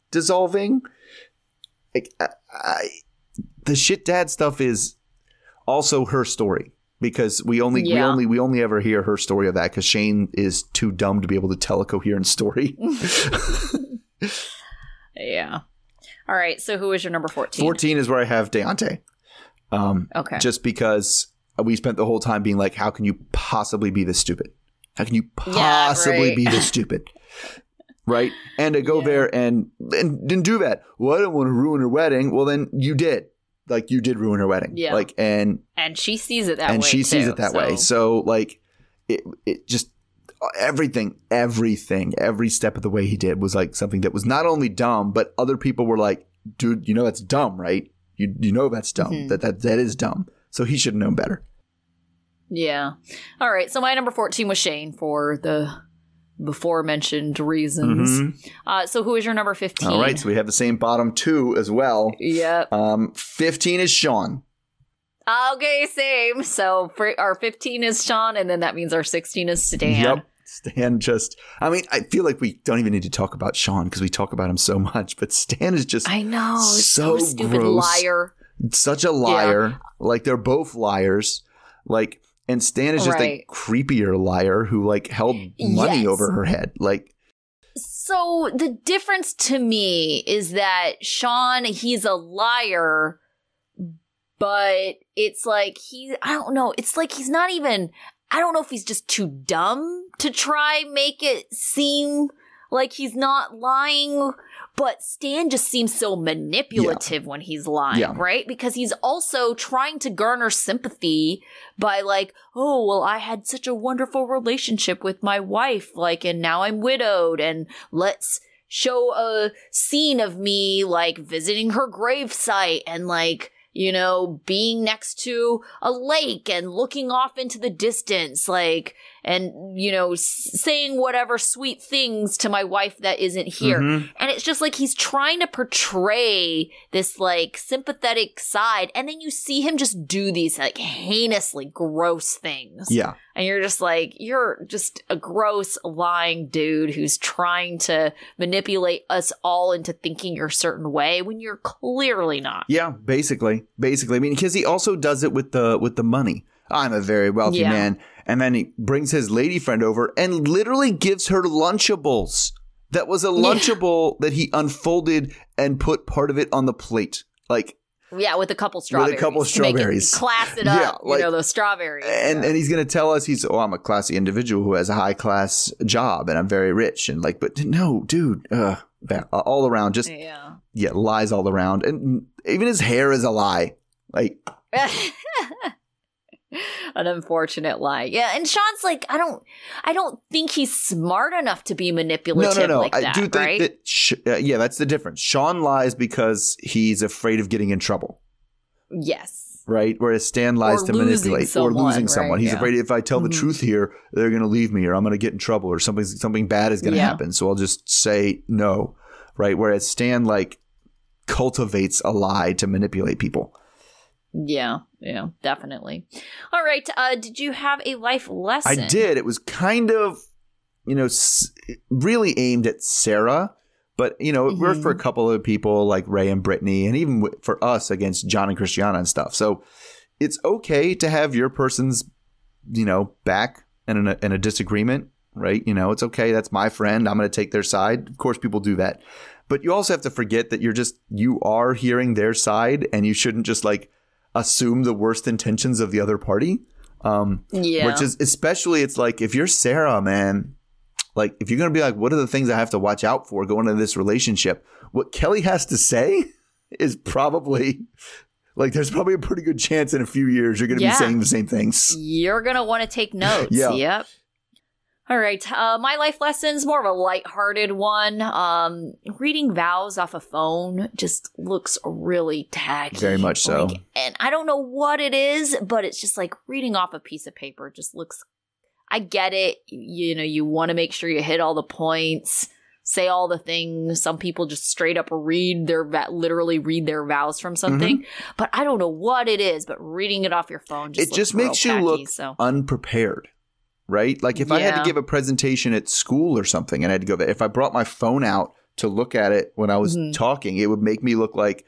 dissolving? Like I, I, the shit dad stuff is also her story because we only we only we only ever hear her story of that because Shane is too dumb to be able to tell a coherent story. Yeah. All right, so who is your number 14? 14 is where I have Deontay. Um, Okay. just because we spent the whole time being like, how can you possibly be this stupid? How can you Yeah, possibly right. be this stupid? right? And to go Yeah. there and and didn't do that. Well, I don't want to ruin her wedding. Well, then you did. Like you did ruin her wedding. Yeah. Like and and she sees it that and way. she sees it that way. So like it it just everything everything every step of the way he did was like something that was not only dumb but other people were like dude you know that's dumb right you you know that's dumb Mhm. that that that is dumb so he should have known better Yeah. All right. So my number 14 was Shane for the before mentioned reasons. Mhm. Uh, so who is your number 15? all right so we have the same bottom two as well Yep. um 15 is Sean Okay, same. So our 15 is Sean, and then that means our 16 is Stan. Yep. Stan just, I mean, I feel like we don't even need to talk about Sean because we talk about him so much, but Stan is just I know. So So, stupid gross. liar. Such a liar. Like they're both liars. Like, and Stan is just a creepier liar who like held money Yes. over her head. Like, So the difference to me is that Sean, he's a liar, but it's like he, I don't know, it's like he's not even, I don't know if he's just too dumb to try make it seem like he's not lying. But Stan just seems so manipulative when he's lying, Yeah. right? Because he's also trying to garner sympathy by like, oh, well, I had such a wonderful relationship with my wife, like, and now I'm widowed, and let's show a scene of me like visiting her gravesite and like, you know, being next to a lake and looking off into the distance, like, and, you know, saying whatever sweet things to my wife that isn't here. mhm. And it's just like he's trying to portray this like sympathetic side. And then you see him just do these like heinously gross things. yeah. And you're just like, you're just a gross lying dude who's trying to manipulate us all into thinking you're a certain way when you're clearly not. Yeah, basically, basically. I mean, because he also does it with the with the money. I'm a very wealthy Yeah. man, and then he brings his lady friend over and literally gives her Lunchables. That was a Lunchable that he unfolded and put part of it on the plate. Like, Yeah, with a couple strawberries. couple to make it strawberries. class it Yeah, up. like- you know, those strawberries. and yeah. and he's gonna tell us he's oh I'm a classy individual who has a high class job and I'm very rich and like but no dude uh all around just yeah. Yeah lies all around and even his hair is a lie like An unfortunate lie. Yeah, and Sean's like, I don't, I don't think he's smart enough to be no manipulative no no like I that, do think right? that sh- uh, yeah that's the difference Sean lies because he's afraid of getting in trouble yes. right whereas Stan lies Or to manipulate or losing right, someone he's yeah. afraid if I tell the Mhm. truth here they're gonna leave me or I'm gonna get in trouble or something something bad is gonna Yeah. happen so I'll just say no right whereas Stan like cultivates a lie to manipulate people Yeah, yeah, definitely. All right. Uh, did you have a life lesson? I did. It was kind of, you know, s- really aimed at Sarah, but you know, it worked for a couple of people like Ray and Brittany, and even for us against John and Christiana and stuff. So it's okay to have your person's, you know, back in a, in a disagreement, right? You know, it's okay. That's my friend. I'm going to take their side. Of course, people do that, but you also have to forget that you're just you are hearing their side, and you shouldn't just like assume the worst intentions of the other party. Um, Yeah. which is especially it's like if you're Sarah, man, like if you're gonna be like, what are the things I have to watch out for going into this relationship? What Kelly has to say is probably like there's probably a pretty good chance in a few years you're gonna Yeah. be saying the same things. You're gonna want to take notes. Yeah. Yep. All right. Uh, my life lesson's more of a lighthearted one. Um, reading vows off a phone just looks really tacky. Very much so. Like, and I don't know what it is, but it's just like reading off a piece of paper just looks. I get it. You know, you want to make sure you hit all the points, say all the things. Some people just straight up read their literally read their vows from something. But I don't know what it is. But reading it off your phone just Mm-hmm. it just makes you tacky, look so. unprepared. Right? Like if I had to give a presentation at school or something and I had to go there, if I brought my phone out to look at it when I was Mhm. talking, it would make me look like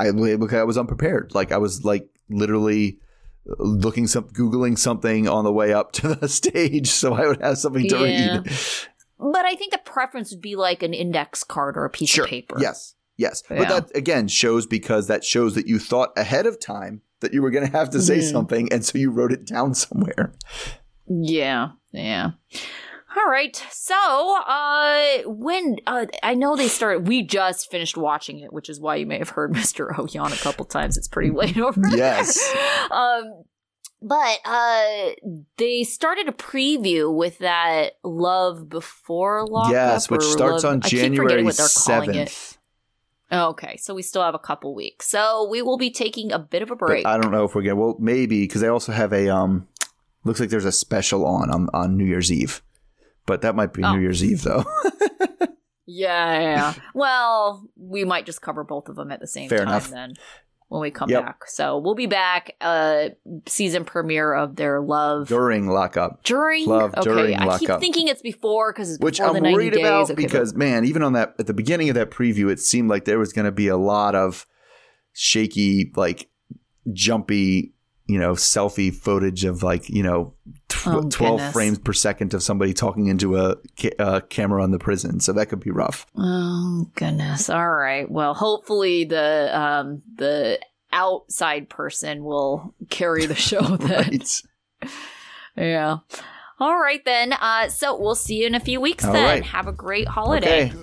I look I was unprepared. Like I was like literally looking some googling something on the way up to the stage so I would have something to Yeah. read. But I think the preference would be like an index card or a piece Sure. of paper. Yes. Yes. But that again shows because that shows that you thought ahead of time that you were going to have to say Mhm. something and so you wrote it down somewhere. Yeah. Yeah. All right. So, uh, when uh, I know they started, we just finished watching it, which is why you may have heard Mr. O yawn a couple times. It's pretty late over there. Yes. um, but uh, they started a preview with that Love Before Lockup. yes, which starts Love- on I keep forgetting January what they're calling it. 7th. Okay, so we still have a couple weeks. So we will be taking a bit of a break. But I don't know if we're gonna. Well, maybe because they also have a um. Looks like there's a special on on, on New Year's Eve, but that might be Oh. New Year's Eve though. Yeah, yeah, well, we might just cover both of them at the same Fair time enough. then. when we come Yep. back. So we'll be back. Uh, season premiere of their love During lockup, during. Love okay, during I keep thinking it's before because it's which before I'm the 90 worried days. about Okay, but- because man, even on that at the beginning of that preview, it seemed like there was going to be a lot of shaky, like jumpy, you know, selfie footage of like you know, tw- Oh, twelve goodness. frames per second of somebody talking into a ca- uh, camera on the prison. So that could be rough. Oh goodness. All right. Well, hopefully the um the outside person will carry the show then. Yeah. All right then. Uh so we'll see you in a few weeks All then. right. Have a great holiday. Okay.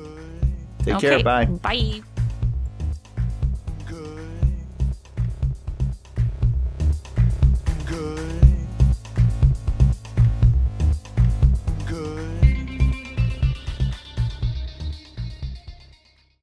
Take care. Bye. Bye.